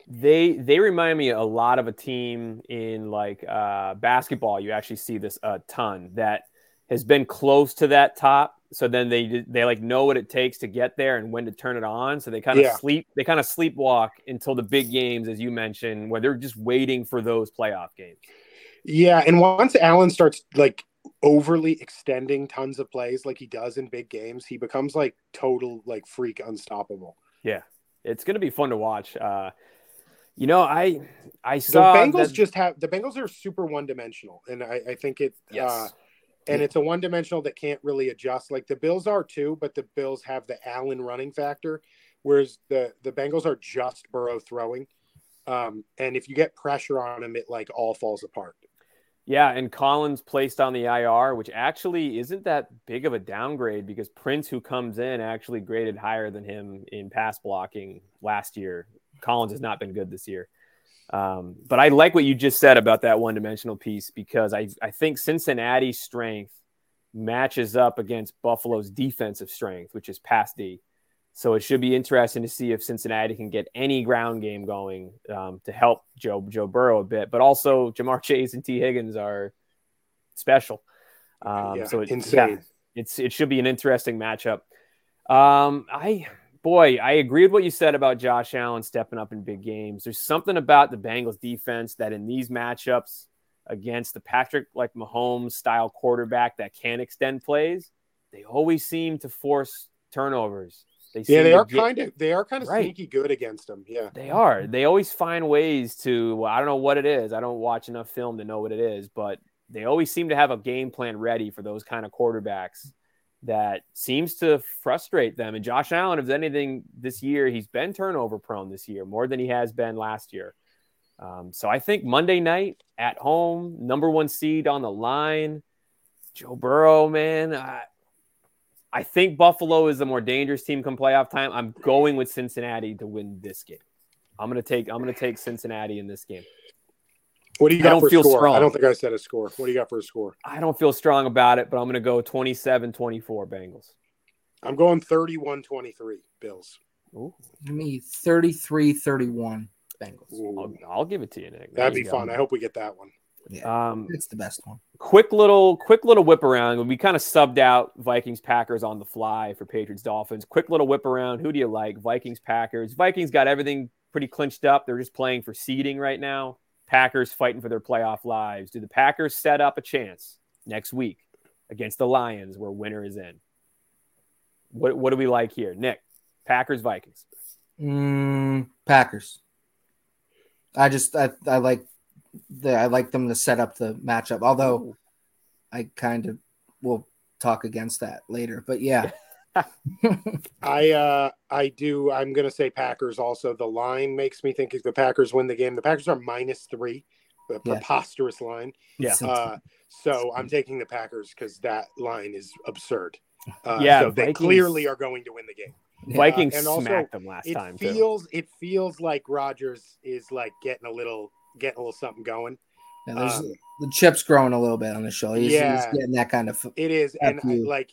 Speaker 1: They they remind me a lot of a team in like uh, basketball. You actually see this a ton that has been close to that top. So then they they like know what it takes to get there and when to turn it on. So they kind of
Speaker 2: Yeah.
Speaker 1: sleep they kind of sleepwalk until the big games, as you mentioned, where they're just waiting for those playoff games.
Speaker 2: Yeah, and once Allen starts like overly extending tons of plays like he does in big games, he becomes like total like freak unstoppable. Yeah.
Speaker 1: It's going to be fun to watch. Uh, you know, I I saw The
Speaker 2: Bengals
Speaker 1: that-
Speaker 2: just have the Bengals are super one dimensional, and I, I think it
Speaker 1: yes.
Speaker 2: uh, and it's a one dimensional that can't really adjust. Like the Bills are too, but the Bills have the Allen running factor, whereas the the Bengals are just Burrow throwing. Um, and if you get pressure on him, it like all falls apart.
Speaker 1: Yeah, and Collins placed on the IR, which actually isn't that big of a downgrade because Prince, who comes in, actually graded higher than him in pass blocking last year. Collins has not been good this year. Um, but I like what you just said about that one dimensional piece because I, I think Cincinnati's strength matches up against Buffalo's defensive strength, which is pass D. So it should be interesting to see if Cincinnati can get any ground game going um, to help Joe Joe Burrow a bit. But also Ja'Marr Chase and Tee Higgins are special. Um,
Speaker 2: Yeah,
Speaker 1: so it,
Speaker 2: insane.
Speaker 1: yeah, it's it should be an interesting matchup. Um, I boy, I agree with what you said about Josh Allen stepping up in big games. There's something about the Bengals defense that in these matchups against the Patrick like Mahomes style quarterback that can extend plays, they always seem to force turnovers. They
Speaker 2: Yeah, they are
Speaker 1: get-
Speaker 2: kind of they are kind of
Speaker 1: Right.
Speaker 2: sneaky good against them. Yeah.
Speaker 1: they are. They always find ways to. Well, I don't know what it is. I don't watch enough film to know what it is, but they always seem to have a game plan ready for those kind of quarterbacks that seems to frustrate them. And Josh Allen, if anything, this year he's been turnover prone this year more than he has been last year. Um, so I think Monday night at home, number one seed on the line, Joe Burrow, man. I, I think Buffalo is the more dangerous team come playoff time. I'm going with Cincinnati to win this game. I'm gonna take I'm gonna take Cincinnati in this game.
Speaker 2: What do you got
Speaker 1: I
Speaker 2: got
Speaker 1: don't
Speaker 2: for
Speaker 1: feel
Speaker 2: score?
Speaker 1: strong.
Speaker 2: I don't think I said a score. What do you got for a score?
Speaker 1: I don't feel strong about it, but I'm gonna go 27-24 Bengals.
Speaker 2: I'm going 31-23 Bills.
Speaker 1: Ooh,
Speaker 3: me 33 31 Bengals.
Speaker 2: Ooh,
Speaker 1: I'll, I'll give it to you, Nick. There
Speaker 2: that'd
Speaker 1: you
Speaker 2: be
Speaker 1: go.
Speaker 2: fun. I hope we get that one.
Speaker 3: Yeah,
Speaker 1: Um,
Speaker 3: it's the best one.
Speaker 1: quick little quick little whip around. We kind of subbed out Vikings Packers on the fly for Patriots Dolphins. Quick little whip around. Who do you like? Vikings Packers. Vikings got everything pretty clinched up. They're just playing for seeding right now. Packers fighting for their playoff lives. Do the Packers set up a chance next week against the Lions where winner is in? What what do we like here? Nick, Packers Vikings.
Speaker 3: Mm, Packers. I just I, I like the I like them to set up the matchup. Although I kind of will talk against that later. But yeah,
Speaker 2: I uh I do. I'm gonna say Packers. Also, the line makes me think if the Packers win the game, the Packers are minus three, a
Speaker 3: Yeah.
Speaker 2: preposterous line.
Speaker 1: Yeah.
Speaker 2: Uh, so I'm taking the Packers because that line is absurd. Uh,
Speaker 1: Yeah,
Speaker 2: so they
Speaker 1: Vikings-
Speaker 2: clearly are going to win the game.
Speaker 3: Yeah.
Speaker 1: Vikings
Speaker 2: and also,
Speaker 1: smacked them last
Speaker 2: It
Speaker 1: time too.
Speaker 2: feels it feels like Rodgers is like getting a little getting a little something going.
Speaker 3: Yeah, there's
Speaker 2: Um,
Speaker 3: the chips growing a little bit on the show. He's,
Speaker 2: Yeah.
Speaker 3: he's getting that kind of.
Speaker 2: It is, and I, like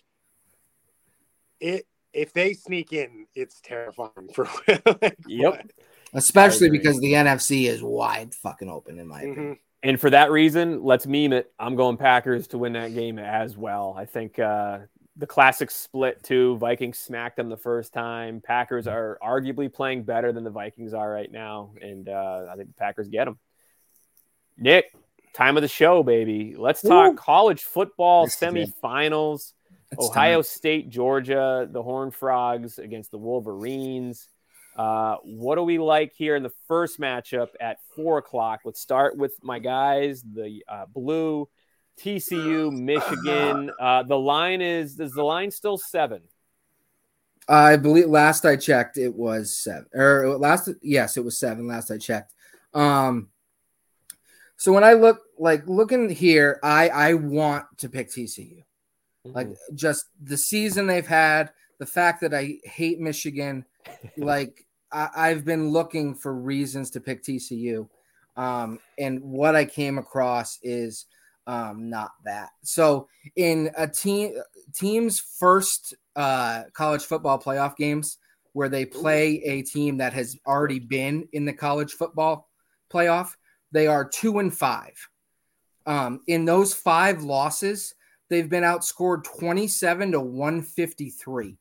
Speaker 2: it. If they sneak in, it's terrifying for. like,
Speaker 1: Yep.
Speaker 2: what?
Speaker 3: Especially because the NFC is wide fucking open, in my opinion.
Speaker 2: Mhm.
Speaker 1: And for that reason, let's meme it. I'm going Packers to win that game as well. I think uh, the classic split too. Vikings smacked them the first time. Packers are arguably playing better than the Vikings are right now, and uh, I think the Packers get them. Nick, time of the show, baby. Let's talk
Speaker 3: Woo.
Speaker 1: college football semifinals. Ohio
Speaker 3: time.
Speaker 1: State, Georgia, the Horned Frogs against the Wolverines. Uh, what do we like here in the first matchup at four o'clock? Let's start with my guys, the uh, blue TCU, Michigan. Uh, the line is is the line still seven?
Speaker 3: I believe last I checked, it was seven. Or last, yes, it was seven. Last I checked. Um, so when I look like looking here, I I want to pick TCU. Like just the season they've had, the fact that I hate Michigan, like I, I've been looking for reasons to pick TCU. Um, and what I came across is um, not that. So in a team team's first uh, college football playoff games where they play a team that has already been in the college football playoff, they are two and five. Um, in those five losses, they've been outscored 27 to 153.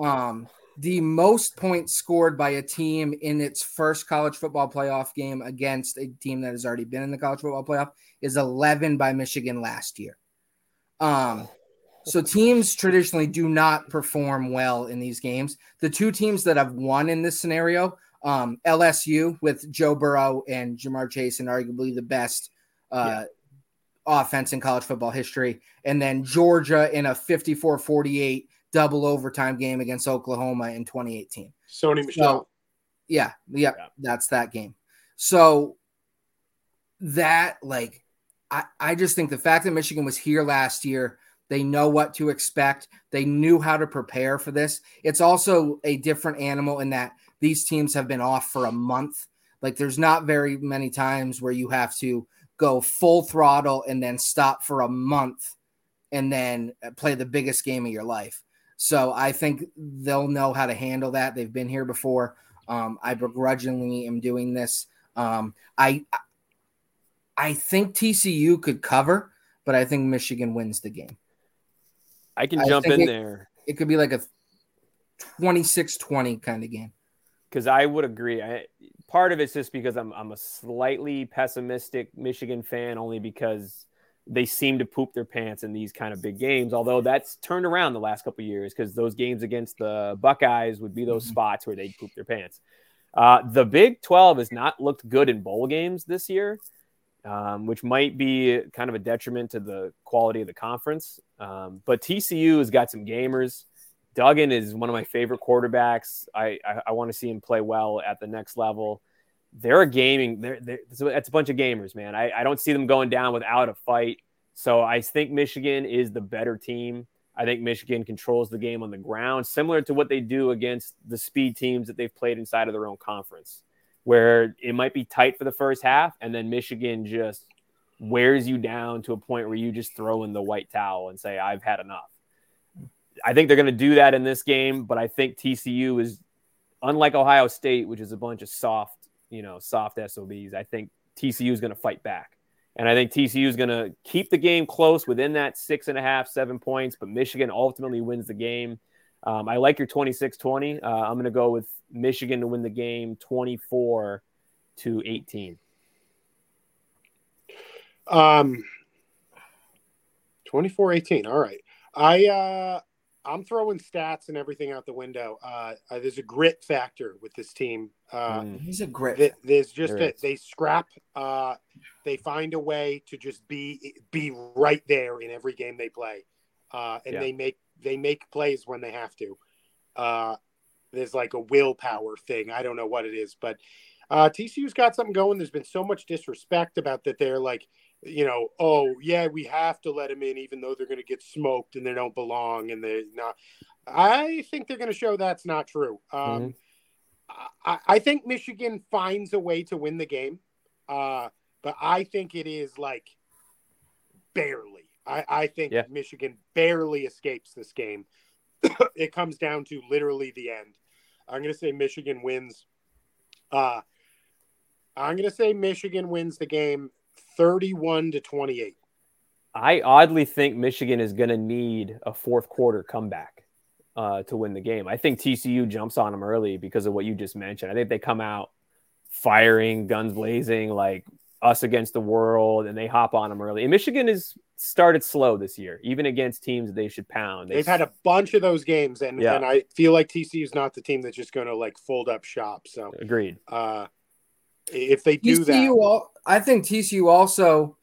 Speaker 3: Um, the most points scored by a team in its first college football playoff game against a team that has already been in the college football playoff is 11 by Michigan last year. Um, so teams traditionally do not perform well in these games. The two teams that have won in this scenario, um, LSU with Joe Burrow and Ja'Marr Chase, and arguably the best uh, yeah. offense in college football history, and then Georgia in a 54 48 double overtime game against Oklahoma in 2018.
Speaker 2: Sony Michel.
Speaker 3: So, yeah, yeah, yeah, that's that game. So that like I, I just think the fact that Michigan was here last year, they know what to expect. They knew how to prepare for this. It's also a different animal in that these teams have been off for a month. Like there's not very many times where you have to go full throttle and then stop for a month and then play the biggest game of your life. So I think they'll know how to handle that. They've been here before. Um, I begrudgingly am doing this. Um, I I think TCU could cover, but I think Michigan wins the game.
Speaker 1: I can jump in
Speaker 3: it,
Speaker 1: there.
Speaker 3: It could be like a 26-20 kind of game.
Speaker 1: Because I would agree. I, part of it's just because I'm I'm a slightly pessimistic Michigan fan, only because they seem to poop their pants in these kind of big games. Although that's turned around the last couple years because those games against the Buckeyes would be those mm-hmm. spots where they poop their pants. Uh, the Big 12 has not looked good in bowl games this year, um, which might be kind of a detriment to the quality of the conference. Um, but TCU has got some gamers. Duggan is one of my favorite quarterbacks. I, I, I want to see him play well at the next level they're a gaming. They're, they're it's a bunch of gamers, man. I, I don't see them going down without a fight. So I think Michigan is the better team. I think Michigan controls the game on the ground, similar to what they do against the speed teams that they've played inside of their own conference, where it might be tight for the first half, and then Michigan just wears you down to a point where you just throw in the white towel and say, I've had enough. I think they're going to do that in this game, but I think TCU is unlike Ohio State, which is a bunch of soft you know, soft SOBs. I think TCU is going to fight back. And I think TCU is going to keep the game close within that six and a half, seven points, but Michigan ultimately wins the game. Um, I like your 26 20. Uh, I'm going to go with Michigan to win the game 24 to 18.
Speaker 2: Um, 24 18. All right. I, uh, I'm throwing stats and everything out the window. Uh, uh, there's a grit factor with this team. Uh,
Speaker 3: mm. He's a grit.
Speaker 2: Th- there's just there a, they scrap. Uh, they find a way to just be be right there in every game they play, uh, and yeah. they make they make plays when they have to. Uh, there's like a willpower thing. I don't know what it is, but uh, TCU's got something going. There's been so much disrespect about that. They're like you know, oh yeah, we have to let them in, even though they're going to get smoked and they don't belong, and they're not. I think they're going to show that's not true. Um, mm-hmm. I, I, think Michigan finds a way to win the game, uh, but I think it is like barely. I, I think yeah. Michigan barely escapes this game. it comes down to literally the end. I'm going to say Michigan wins. Uh, I'm going to say Michigan wins the game 31 to 28.
Speaker 1: I oddly think Michigan is going to need a fourth quarter comeback uh, to win the game. I think TCU jumps on them early because of what you just mentioned. I think they come out firing, guns blazing, like us against the world, and they hop on them early. And Michigan has started slow this year, even against teams they should pound.
Speaker 2: They have had a bunch of those games, and, yeah. and I feel like TCU is not the team that's just going to like fold up shop. So
Speaker 1: agreed.
Speaker 2: Uh, if they do TCU
Speaker 3: that, I think TCU also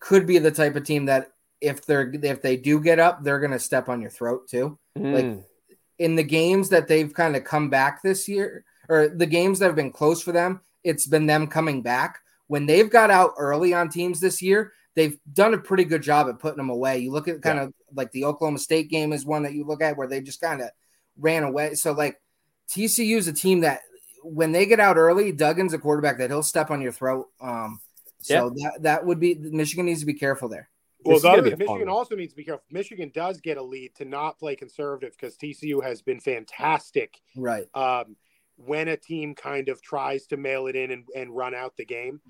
Speaker 3: could be the type of team that if they're if they do get up, they're going to step on your throat too. Mm. Like in the games that they've kind of come back this year, or the games that have been close for them, it's been them coming back. When they've got out early on teams this year, they've done a pretty good job at putting them away. You look at kind yeah. of like the Oklahoma State game is one that you look at where they just kind of ran away. So like TCU is a team that when they get out early, Duggan's a quarterback that he'll step on your throat. Um, so yeah. that that would be Michigan needs to be careful there.
Speaker 2: Well, the other, Michigan also needs to be careful. Michigan does get a lead to not play conservative because TCU has been fantastic.
Speaker 3: Right.
Speaker 2: Um, when a team kind of tries to mail it in and, and run out the game.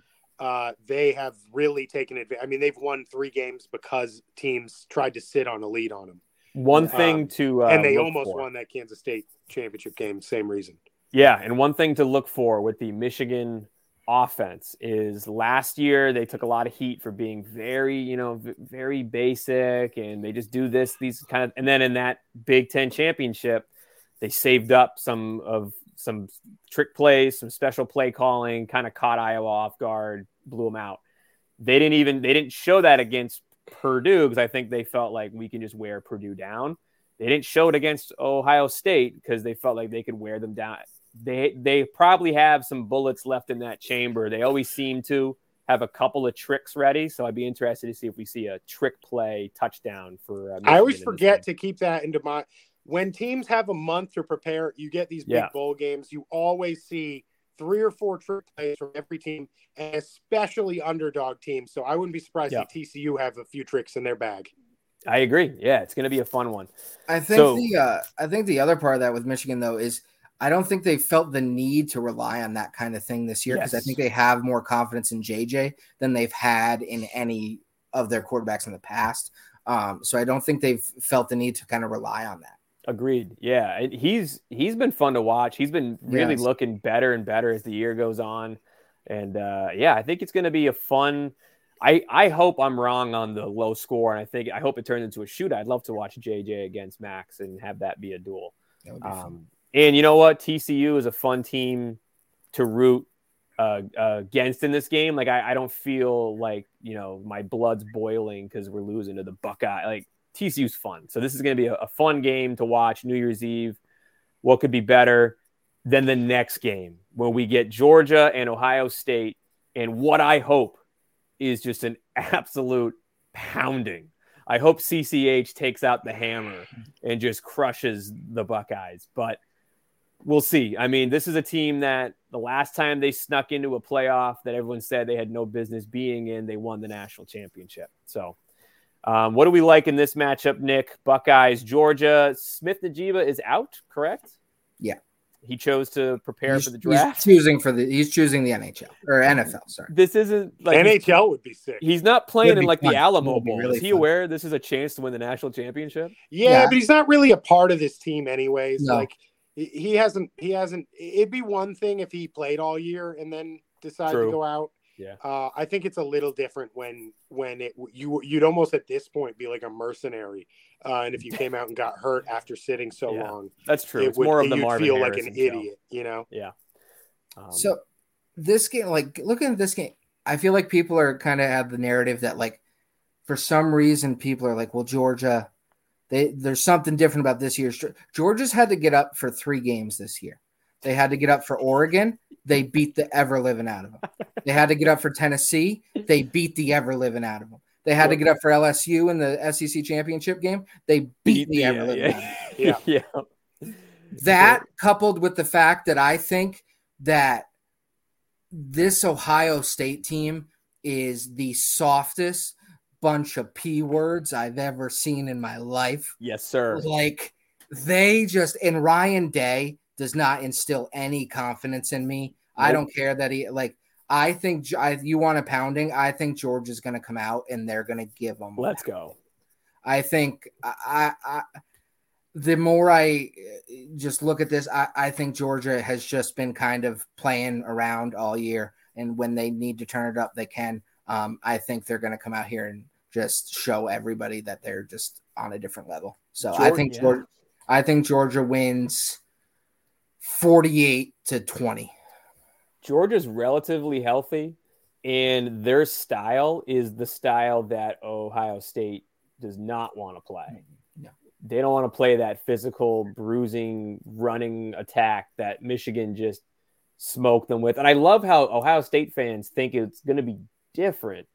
Speaker 2: uh, they have really taken advantage. I mean, they've won three games because teams tried to sit on a lead on them.
Speaker 1: One thing
Speaker 2: Um,
Speaker 1: to uh,
Speaker 2: and they almost
Speaker 1: for.
Speaker 2: won that Kansas State championship game. Same reason.
Speaker 1: Yeah, and one thing to look for with the Michigan offense is last year they took a lot of heat for being very, you know, v- very basic and they just do this these kind of and then in that Big 10 championship they saved up some of some trick plays, some special play calling, kind of caught Iowa off guard, blew them out. They didn't even they didn't show that against Purdue because I think they felt like we can just wear Purdue down. They didn't show it against Ohio State because they felt like they could wear them down. They they probably have some bullets left in that chamber. They always seem to have a couple of tricks ready. So I'd be interested to see if we see a trick play touchdown for. Uh,
Speaker 2: I always
Speaker 1: Michigan in this
Speaker 2: forget to keep that into my. When teams have a month to prepare, you get these big
Speaker 1: Yeah.
Speaker 2: bowl games. You always see three or four trick plays from every team, and especially underdog teams. So I wouldn't be surprised
Speaker 1: Yeah.
Speaker 2: if TCU have a few tricks in their bag.
Speaker 1: I agree. Yeah, it's going to be a fun one.
Speaker 3: I think
Speaker 1: So-
Speaker 3: the uh, I think the other part of that with Michigan though is I don't think they felt the need to rely on that kind of thing this year because I think they have more confidence in JJ than they've had in any of their quarterbacks in the past. Um, so I don't think they've felt the need to kind of rely on that.
Speaker 1: Agreed. Yeah, and he's he's been fun to watch. He's been really
Speaker 3: Yes.
Speaker 1: looking better and better as the year goes on, and uh, yeah, I think it's going to be a fun. I I hope I'm wrong on the low score, and I think I hope it turns into a shootout. I'd love to watch JJ against Max and have that be a duel.
Speaker 3: Be.
Speaker 1: Um, and you know what? TCU is a fun team to root uh, uh, against in this game. Like I, I don't feel like you know my blood's boiling because we're losing to the Buckeye. Like TCU's fun, so this is going to be a, a fun game to watch New Year's Eve. What could be better than the next game when we get Georgia and Ohio State? And what I hope is just an absolute pounding. I hope CCH takes out the hammer and just crushes the Buckeyes. But we'll see. I mean, this is a team that the last time they snuck into a playoff that everyone said they had no business being in, they won the national championship. So, um, what do we like in this matchup, Nick? Buckeyes, Georgia. Smith-Njigba is out, correct?
Speaker 3: Yeah.
Speaker 1: He chose to prepare
Speaker 3: He's,
Speaker 1: for the
Speaker 3: he's
Speaker 1: draft.
Speaker 3: choosing for the he's choosing the NHL or NFL. Sorry.
Speaker 1: This isn't like
Speaker 2: NHL would be sick.
Speaker 1: he's not playing in like
Speaker 3: fun.
Speaker 1: the Alamo Bowl.
Speaker 3: really
Speaker 1: is he
Speaker 3: fun.
Speaker 1: aware this is a chance to win the national championship?
Speaker 2: Yeah,
Speaker 3: Yeah.
Speaker 2: but he's not really a part of this team anyways.
Speaker 3: No.
Speaker 2: Like he- he hasn't he hasn't it'd be one thing if he played all year and then decided
Speaker 1: True.
Speaker 2: to go out.
Speaker 1: Yeah.
Speaker 2: Uh, I think it's a little different when when it you you'd almost at this point be like a mercenary. Uh, and if you came out and got hurt after sitting so
Speaker 1: Yeah.
Speaker 2: long,
Speaker 1: That's true.
Speaker 2: it
Speaker 1: it's
Speaker 2: would
Speaker 1: more of the
Speaker 2: you'd
Speaker 1: Marvin
Speaker 2: feel like an
Speaker 1: show.
Speaker 2: idiot, you know.
Speaker 1: Um,
Speaker 3: So this game, like looking at this game, I feel like people are kind of have the narrative that like for some reason people are like, well, Georgia, they there's something different about this year's Georgia's had to get up for three games this year. They had to get up for Oregon. They beat the ever living out of them. They had to get up for Tennessee. They beat the ever living out of them. They had to get up for LSU in the SEC championship game. They beat the ever living out of them
Speaker 1: yeah, yeah. yeah.
Speaker 3: that coupled with the fact that I think that this Ohio State team is the softest bunch of P words I've ever seen in my life.
Speaker 1: Yes, sir.
Speaker 3: Like they just and Ryan Day does not instill any confidence in me. I don't care that he like I think I, you want a pounding. I think George is going to come out and they're going to give them.
Speaker 1: Let's go.
Speaker 3: I think I, I, the more I uh, just look at this, I, I think Georgia has just been kind of playing around all year, and when they need to turn it up, they can. Um, I think they're going to come out here and just show everybody that they're just on a different level. So I think
Speaker 1: yeah.
Speaker 3: Georgia, I think Georgia wins forty-eight to twenty.
Speaker 1: Georgia's relatively healthy, and their style is the style that Ohio State does not want to play. Mm-hmm.
Speaker 3: No.
Speaker 1: They don't want to play that physical, bruising, running attack that Michigan just smoked them with. And I love how Ohio State fans think it's going to be different.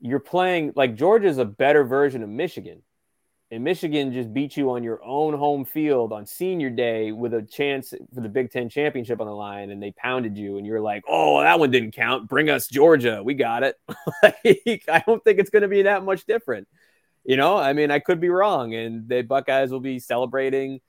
Speaker 1: You're playing like Georgia's a better version of Michigan. And Michigan just beat you on your own home field on senior day with a chance for the Big Ten championship on the line, and they pounded you, and you're like, "Oh, that one didn't count. Bring us Georgia. We got it." like, I don't think it's going to be that much different. You know, I mean, I could be wrong, and the Buckeyes will be celebrating,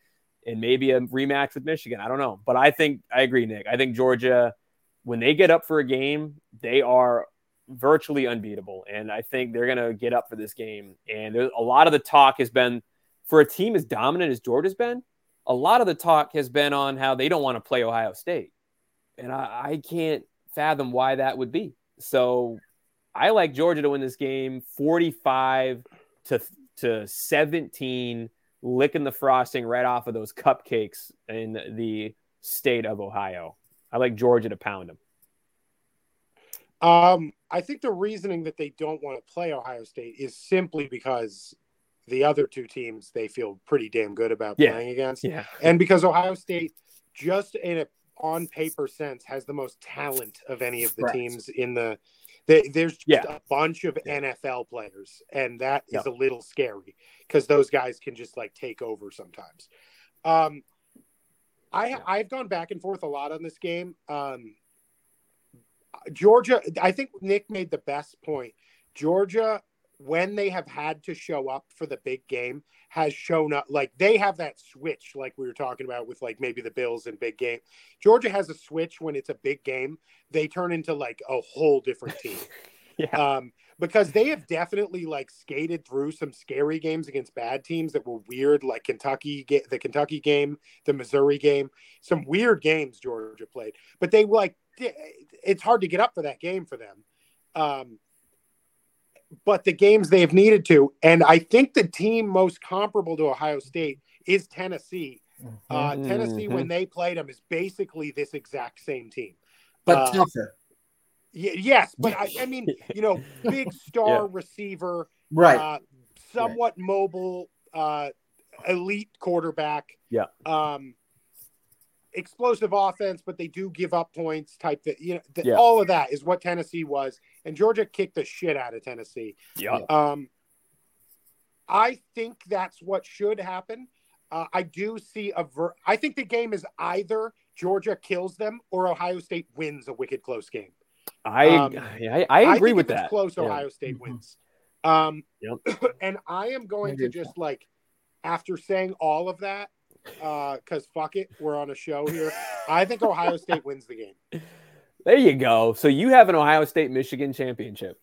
Speaker 1: and maybe a rematch with Michigan. I don't know, but I think I agree, Nick. I think Georgia, when they get up for a game, they are virtually unbeatable, and I think they're going to get up for this game. And a lot of the talk has been for a team as dominant as Georgia's been. A lot of the talk has been on how they don't want to play Ohio State, and I, I can't fathom why that would be. So I like Georgia to win this game, forty-five to to seventeen, licking the frosting right off of those cupcakes in the state of Ohio. I like Georgia to pound them.
Speaker 2: Um, I think the reasoning that they don't want to play Ohio State is simply because the other two teams they feel pretty damn good about
Speaker 1: Yeah.
Speaker 2: playing against,
Speaker 1: Yeah.
Speaker 2: and because Ohio State, just in a on paper sense, has the most talent of any of the
Speaker 3: Correct.
Speaker 2: teams in the. They, there's just
Speaker 1: Yeah.
Speaker 2: a bunch of
Speaker 1: Yeah.
Speaker 2: NFL players, and that is a little scary because those guys can just like take over sometimes. Um, I. I've gone back and forth a lot on this game. Um, Georgia, I think Nick made the best point. Georgia, when they have had to show up for the big game, has shown up like they have that switch, like we were talking about with like maybe the Bills and big game. Georgia has a switch when it's a big game, they turn into like a whole different team.
Speaker 1: Yeah.
Speaker 2: Um, because they have definitely like skated through some scary games against bad teams that were weird, like Kentucky, the Kentucky game, the Missouri game, some weird games Georgia played. But they like it's hard to get up for that game for them. Um, but the games they've needed to, and I think the team most comparable to Ohio State is Tennessee. Uh, Tennessee,
Speaker 1: Mhm.
Speaker 2: when they played them, is basically this exact same team.
Speaker 3: but
Speaker 2: uh,
Speaker 3: tougher.
Speaker 2: Y- yes, but I, I mean, you know, big star
Speaker 1: Yeah.
Speaker 2: receiver,
Speaker 3: Right.
Speaker 2: uh, somewhat mobile, uh, elite quarterback.
Speaker 1: Yeah.
Speaker 2: Um, explosive offense, but they do give up points. Type that, you know, th-
Speaker 1: Yeah.
Speaker 2: all of that is what Tennessee was, and Georgia kicked the shit out of Tennessee.
Speaker 1: Yeah.
Speaker 2: Um, I think that's what should happen. Uh, I do see a ver- I think the game is either Georgia kills them or Ohio State wins a wicked close game.
Speaker 1: I,
Speaker 2: Um,
Speaker 1: I I agree
Speaker 2: think
Speaker 1: with that.
Speaker 2: Close,
Speaker 1: Yeah.
Speaker 2: Ohio State
Speaker 3: Mhm.
Speaker 2: wins. Um,
Speaker 1: Yep.
Speaker 2: and I am going
Speaker 3: I
Speaker 2: to
Speaker 3: agree.
Speaker 2: just like, after saying all of that, because fuck it, we're on a show here. I think Ohio State wins the game.
Speaker 1: There you go. So you have an Ohio State Michigan championship.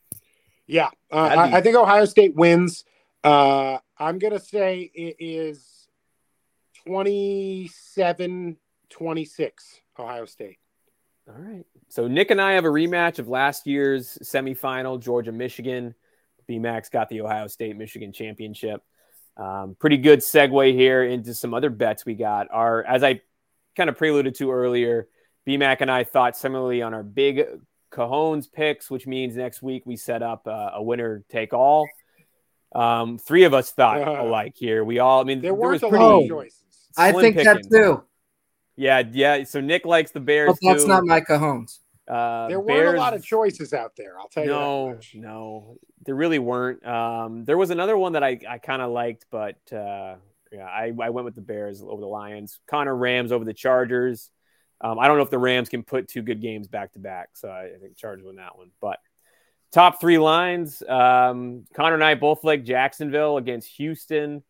Speaker 2: Yeah, uh,
Speaker 1: be-
Speaker 2: I, I think Ohio State wins. Uh, I'm gonna say it is 27 26 Ohio State.
Speaker 1: All right. So Nick and I have a rematch of last year's semifinal, Georgia Michigan. BMAX got the Ohio State Michigan championship. Um, pretty good segue here into some other bets we got. Our, as I kind of preluded to earlier, BMAC and I thought similarly on our big Cajones picks, which means next week we set up uh, a winner take all. Um, three of us thought alike here. We all, I mean,
Speaker 2: There
Speaker 1: was
Speaker 2: weren't a
Speaker 1: pretty.
Speaker 2: lot of choices.
Speaker 3: I
Speaker 1: slim
Speaker 3: think that too.
Speaker 1: Yeah, yeah. So Nick likes the Bears.
Speaker 3: But that's
Speaker 1: too.
Speaker 3: not my cajones.
Speaker 1: Uh,
Speaker 2: There weren't
Speaker 1: Bears-
Speaker 2: a lot of choices out there. I'll tell you.
Speaker 1: no, no, there really weren't. Um, there was another one that I, I kind of liked, but uh, yeah, I, I went with the Bears over the Lions. Connor Rams over the Chargers. Um, I don't know if the Rams can put two good games back to back, so I, I think Chargers win that one. But top three lines, um, Connor and I both like Jacksonville against Houston.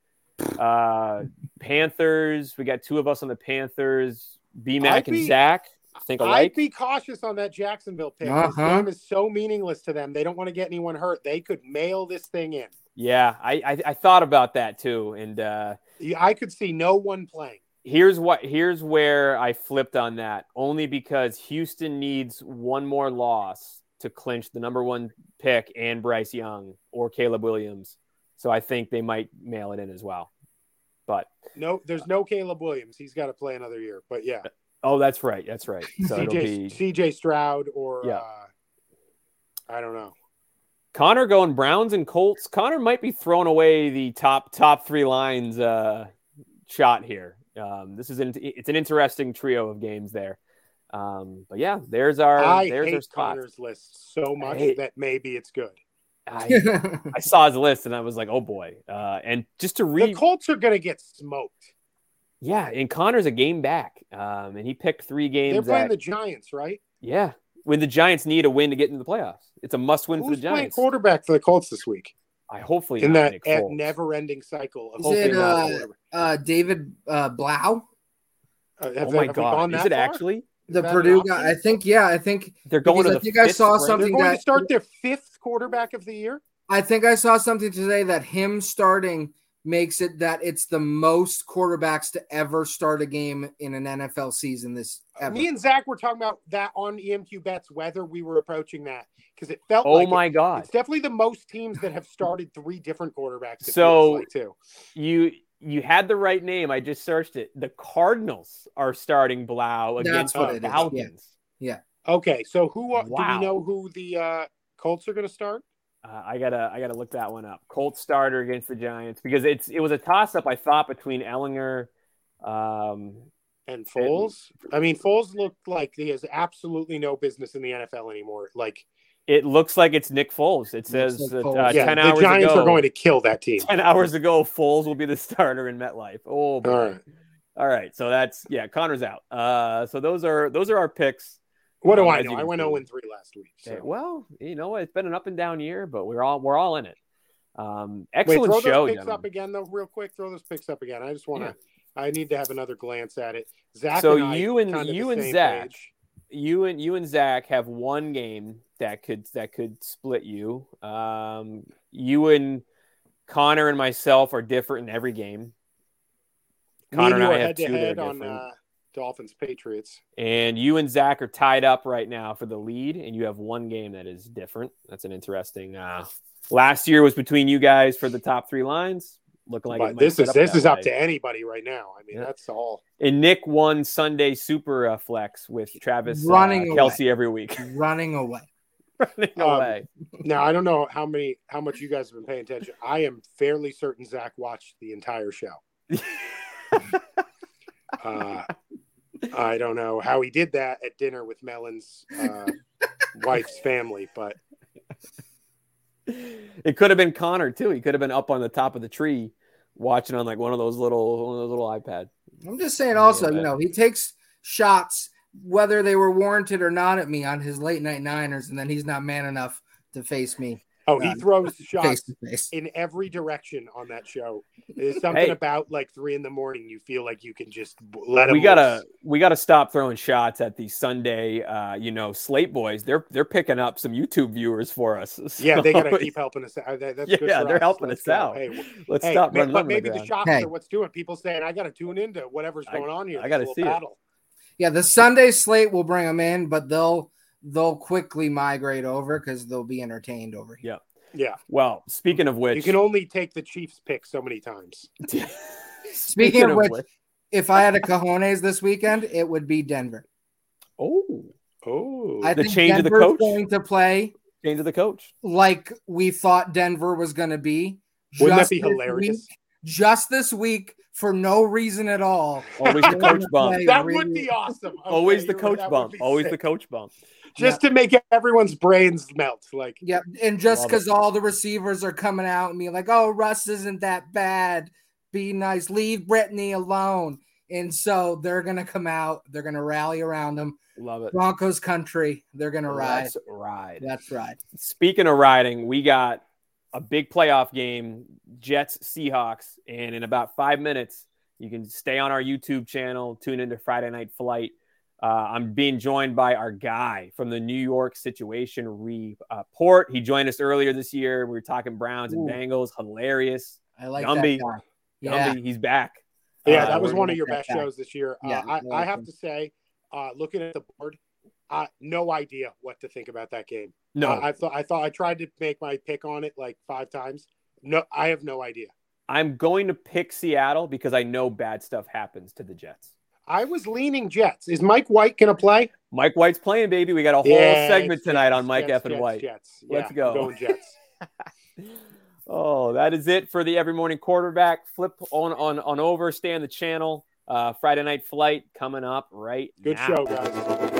Speaker 1: Uh, Panthers, we got two of us on the Panthers. B Mac and Zach. Think
Speaker 2: I'd be cautious on that Jacksonville pick. This
Speaker 3: Uh-huh.
Speaker 2: game is so meaningless to them. They don't want to get anyone hurt. They could mail this thing in.
Speaker 1: Yeah, I, I I thought about that too, and uh,
Speaker 2: I could see no one playing.
Speaker 1: here's what here's where I flipped on that. Only because Houston needs one more loss to clinch the number one pick and Bryce Young or Caleb Williams. So I think they might mail it in as well. But
Speaker 2: No, there's no Caleb Williams. He's got to play another year. But yeah,
Speaker 1: oh, that's right, that's right. So
Speaker 2: CJ,
Speaker 1: be
Speaker 2: CJ Stroud or
Speaker 1: Yeah.
Speaker 2: uh, I don't know.
Speaker 1: Connor going Browns and Colts. Connor might be throwing away the top top three lines uh, shot here. Um, this is an it's an interesting trio of games there. Um, but yeah, there's our
Speaker 2: I
Speaker 1: there's our
Speaker 2: hate
Speaker 1: spot.
Speaker 2: Connor's list so much
Speaker 1: hate-
Speaker 2: that maybe it's good.
Speaker 1: I, I saw his list and I was like, oh boy. Uh, and just to read, The
Speaker 2: Colts are going to get smoked.
Speaker 1: Yeah, and Connor's a game back. Um, and he picked three games.
Speaker 2: They're playing
Speaker 1: At,
Speaker 2: the Giants, right?
Speaker 1: yeah, when the Giants need a win to get into the playoffs, it's a must win for
Speaker 2: Who's
Speaker 1: the
Speaker 2: playing quarterback for the Colts this week?
Speaker 1: I hopefully
Speaker 2: In
Speaker 1: not
Speaker 2: that
Speaker 1: Nick
Speaker 2: never-ending cycle of
Speaker 3: Is
Speaker 1: Hopefully
Speaker 3: it
Speaker 1: not.
Speaker 3: uh, uh, David uh, Blough?
Speaker 2: Uh, have-
Speaker 1: Oh my
Speaker 2: have
Speaker 1: god,
Speaker 2: gone
Speaker 1: is it
Speaker 2: far?
Speaker 1: actually?
Speaker 3: The Purdue guy, I think, yeah, I think
Speaker 1: They're going to
Speaker 3: I
Speaker 1: the
Speaker 3: think I
Speaker 1: fifth
Speaker 3: saw
Speaker 1: grade.
Speaker 2: They're going
Speaker 3: that-
Speaker 2: to start their fifth quarterback of the year.
Speaker 3: I think I saw something today that him starting makes it that it's the most quarterbacks to ever start a game in an NFL season this ever.
Speaker 2: Me and Zach were talking about that on EMQ bets, whether we were approaching that because it felt
Speaker 1: Oh
Speaker 2: like
Speaker 1: my
Speaker 2: it.
Speaker 1: god!
Speaker 2: It's definitely the most teams that have started three different quarterbacks.
Speaker 1: So-
Speaker 2: like, too.
Speaker 1: You you had the right name. I just searched it. The Cardinals are starting Blough
Speaker 3: That's
Speaker 1: against
Speaker 3: what
Speaker 1: the
Speaker 3: it is, yeah.
Speaker 1: Falcons.
Speaker 2: Okay, so who are, do
Speaker 1: Wow.
Speaker 2: we know who the uh, Colts are going to start?
Speaker 1: Uh, I gotta I gotta look that one up. Colt starter against the Giants because it's it was a toss up. I thought between Ehlinger. Um,
Speaker 2: And Foles. I mean, Foles looked like he has absolutely no business in the NFL anymore. Like,
Speaker 1: it looks like it's Nick Foles. It says
Speaker 3: like
Speaker 1: that, uh,
Speaker 2: yeah,
Speaker 1: ten
Speaker 2: the Giants
Speaker 1: ago.
Speaker 2: are going to kill that team.
Speaker 1: ten hours ago, Foles will be the starter in MetLife. Oh, boy.
Speaker 2: All right.
Speaker 1: All right. So that's yeah, Connor's out. Uh, so those are those are our picks.
Speaker 2: What do I know? I went
Speaker 1: see.
Speaker 2: 0 and 3 last week. So.
Speaker 1: Well, you know, it's been an up and down year, but we're all we're all in it. Um,
Speaker 2: Wait,
Speaker 1: excellent
Speaker 2: throw
Speaker 1: show,
Speaker 2: those picks up again, though, real quick. Throw those picks up again. I just want to.
Speaker 1: Yeah.
Speaker 2: I need to have another glance at it. Zach.
Speaker 1: So
Speaker 2: and
Speaker 1: you and- you and Zach
Speaker 2: page.
Speaker 1: you and you and Zach have one game that could that could split you. Um, you and Connor and myself are different in every game.
Speaker 2: Me
Speaker 1: Connor
Speaker 2: and you
Speaker 1: and
Speaker 2: are
Speaker 1: I have
Speaker 2: head
Speaker 1: two
Speaker 2: to
Speaker 1: that are
Speaker 2: head on
Speaker 1: different.
Speaker 2: uh, Dolphins Patriots.
Speaker 1: And you and Zach are tied up right now for the lead, and you have one game that is different. That's an interesting. Uh, last year was between you guys for the top three lines. Looking like it
Speaker 2: but this is this
Speaker 1: that
Speaker 2: is up to anybody right now. I mean,
Speaker 1: Yeah.
Speaker 2: that's all.
Speaker 1: And Nick won Sunday Super uh, Flex with Travis
Speaker 3: Running
Speaker 1: uh,
Speaker 3: away.
Speaker 1: Kelce every week.
Speaker 3: running away.
Speaker 1: Running
Speaker 2: Um,
Speaker 1: away.
Speaker 2: Now I don't know how many how much you guys have been paying attention. I am fairly certain Zach watched the entire show. Uh, I don't know how he did that at dinner with Melon's uh, wife's family, but
Speaker 1: it could have been Connor too. He could have been up on the top of the tree watching on like one of those little one of those little iPad.
Speaker 3: I'm just saying. Also,
Speaker 1: but-
Speaker 3: you know, he takes shots whether they were warranted or not at me on his late night Niners, and then he's not man enough to face me
Speaker 2: oh, he
Speaker 3: Yeah.
Speaker 2: throws
Speaker 3: face
Speaker 2: shots
Speaker 3: to face.
Speaker 2: in every direction on that show. There's something
Speaker 1: Hey.
Speaker 2: about like three in the morning. You feel like you can just let him.
Speaker 1: we gotta
Speaker 2: loose.
Speaker 1: we gotta stop throwing shots at the Sunday uh, you know, slate boys. They're they're picking up some YouTube viewers for us.
Speaker 2: Yeah, they gotta keep helping us. out. That- That's
Speaker 1: Yeah,
Speaker 2: good for
Speaker 1: they're
Speaker 2: us.
Speaker 1: helping
Speaker 2: Let's
Speaker 1: us
Speaker 2: go.
Speaker 1: out.
Speaker 2: Hey, w-
Speaker 1: Let's
Speaker 2: hey,
Speaker 1: stop
Speaker 2: ma-
Speaker 1: running
Speaker 2: but maybe
Speaker 1: the
Speaker 2: the
Speaker 1: ground.
Speaker 2: shots
Speaker 3: Hey.
Speaker 2: are what's doing. People saying I got to tune into whatever's
Speaker 1: I-
Speaker 2: going on here.
Speaker 1: I gotta
Speaker 2: little
Speaker 1: see it.
Speaker 3: Yeah, the Sunday slate will bring them in, but they'll they'll quickly migrate over because they'll be entertained over here.
Speaker 2: Yeah, Yeah.
Speaker 1: Well, speaking of which,
Speaker 2: you can only take the Chiefs pick so many times.
Speaker 3: Speaking of which, If I had a cojones this weekend, it would be Denver.
Speaker 1: oh,
Speaker 2: Oh,
Speaker 3: I
Speaker 1: The
Speaker 3: think
Speaker 1: change of the coach?
Speaker 3: going to play
Speaker 1: change of the coach.
Speaker 3: like we thought Denver was going to be.
Speaker 2: wouldn't that
Speaker 3: just
Speaker 2: be
Speaker 3: this
Speaker 2: hilarious?
Speaker 3: week- just this week for no reason at all.
Speaker 1: Always the coach bump.
Speaker 2: That
Speaker 3: really-
Speaker 2: would be awesome. Okay,
Speaker 1: Always the
Speaker 2: you're right,
Speaker 1: coach bump.
Speaker 2: be
Speaker 1: Always the coach bump.
Speaker 2: Just to make everyone's brains melt. Like,
Speaker 3: Yeah, and just because all the receivers are coming out and being like, "Oh, Russ isn't that bad. Be nice. Leave Brittany alone." And so they're gonna come out. They're gonna rally around them.
Speaker 1: Love it.
Speaker 3: Broncos country. They're gonna ride.
Speaker 1: Let's ride.
Speaker 3: That's right.
Speaker 1: Speaking of riding, we got a big playoff game, Jets Seahawks, and in about five minutes, you can stay on our YouTube channel, tune into Friday Night Flight. Uh, I'm being joined by our guy from the New York Situation Report. He joined us earlier this year. We were talking Browns and
Speaker 3: Ooh.
Speaker 1: Bengals. Hilarious.
Speaker 3: I like
Speaker 1: Gumby.
Speaker 3: that guy. Yeah,
Speaker 1: Gumby, he's back.
Speaker 2: yeah,
Speaker 1: Uh,
Speaker 2: that was one of your best
Speaker 3: that.
Speaker 2: shows this year.
Speaker 3: Yeah,
Speaker 2: uh, I,
Speaker 3: I
Speaker 2: I have to say, uh, looking at the board, uh, no idea what to think about that game.
Speaker 1: No,
Speaker 2: Uh, I thought I thought I tried to make my pick on it like five times. No, I have no idea.
Speaker 1: I'm going to pick Seattle because I know bad stuff happens to the Jets.
Speaker 2: I was leaning Jets. Is Mike White gonna play?
Speaker 1: Mike White's playing, baby. We got a whole
Speaker 2: Yeah,
Speaker 1: segment tonight
Speaker 2: Jets,
Speaker 1: on Mike
Speaker 2: Jets,
Speaker 1: F. and
Speaker 2: Jets,
Speaker 1: White.
Speaker 2: Jets.
Speaker 1: Let's
Speaker 2: Yeah,
Speaker 1: go.
Speaker 2: Going Jets.
Speaker 1: Oh, that is it for the every morning quarterback. Flip on on on over, stay on the channel. Uh, Friday night flight coming up right
Speaker 2: Good
Speaker 1: now.
Speaker 2: show, guys.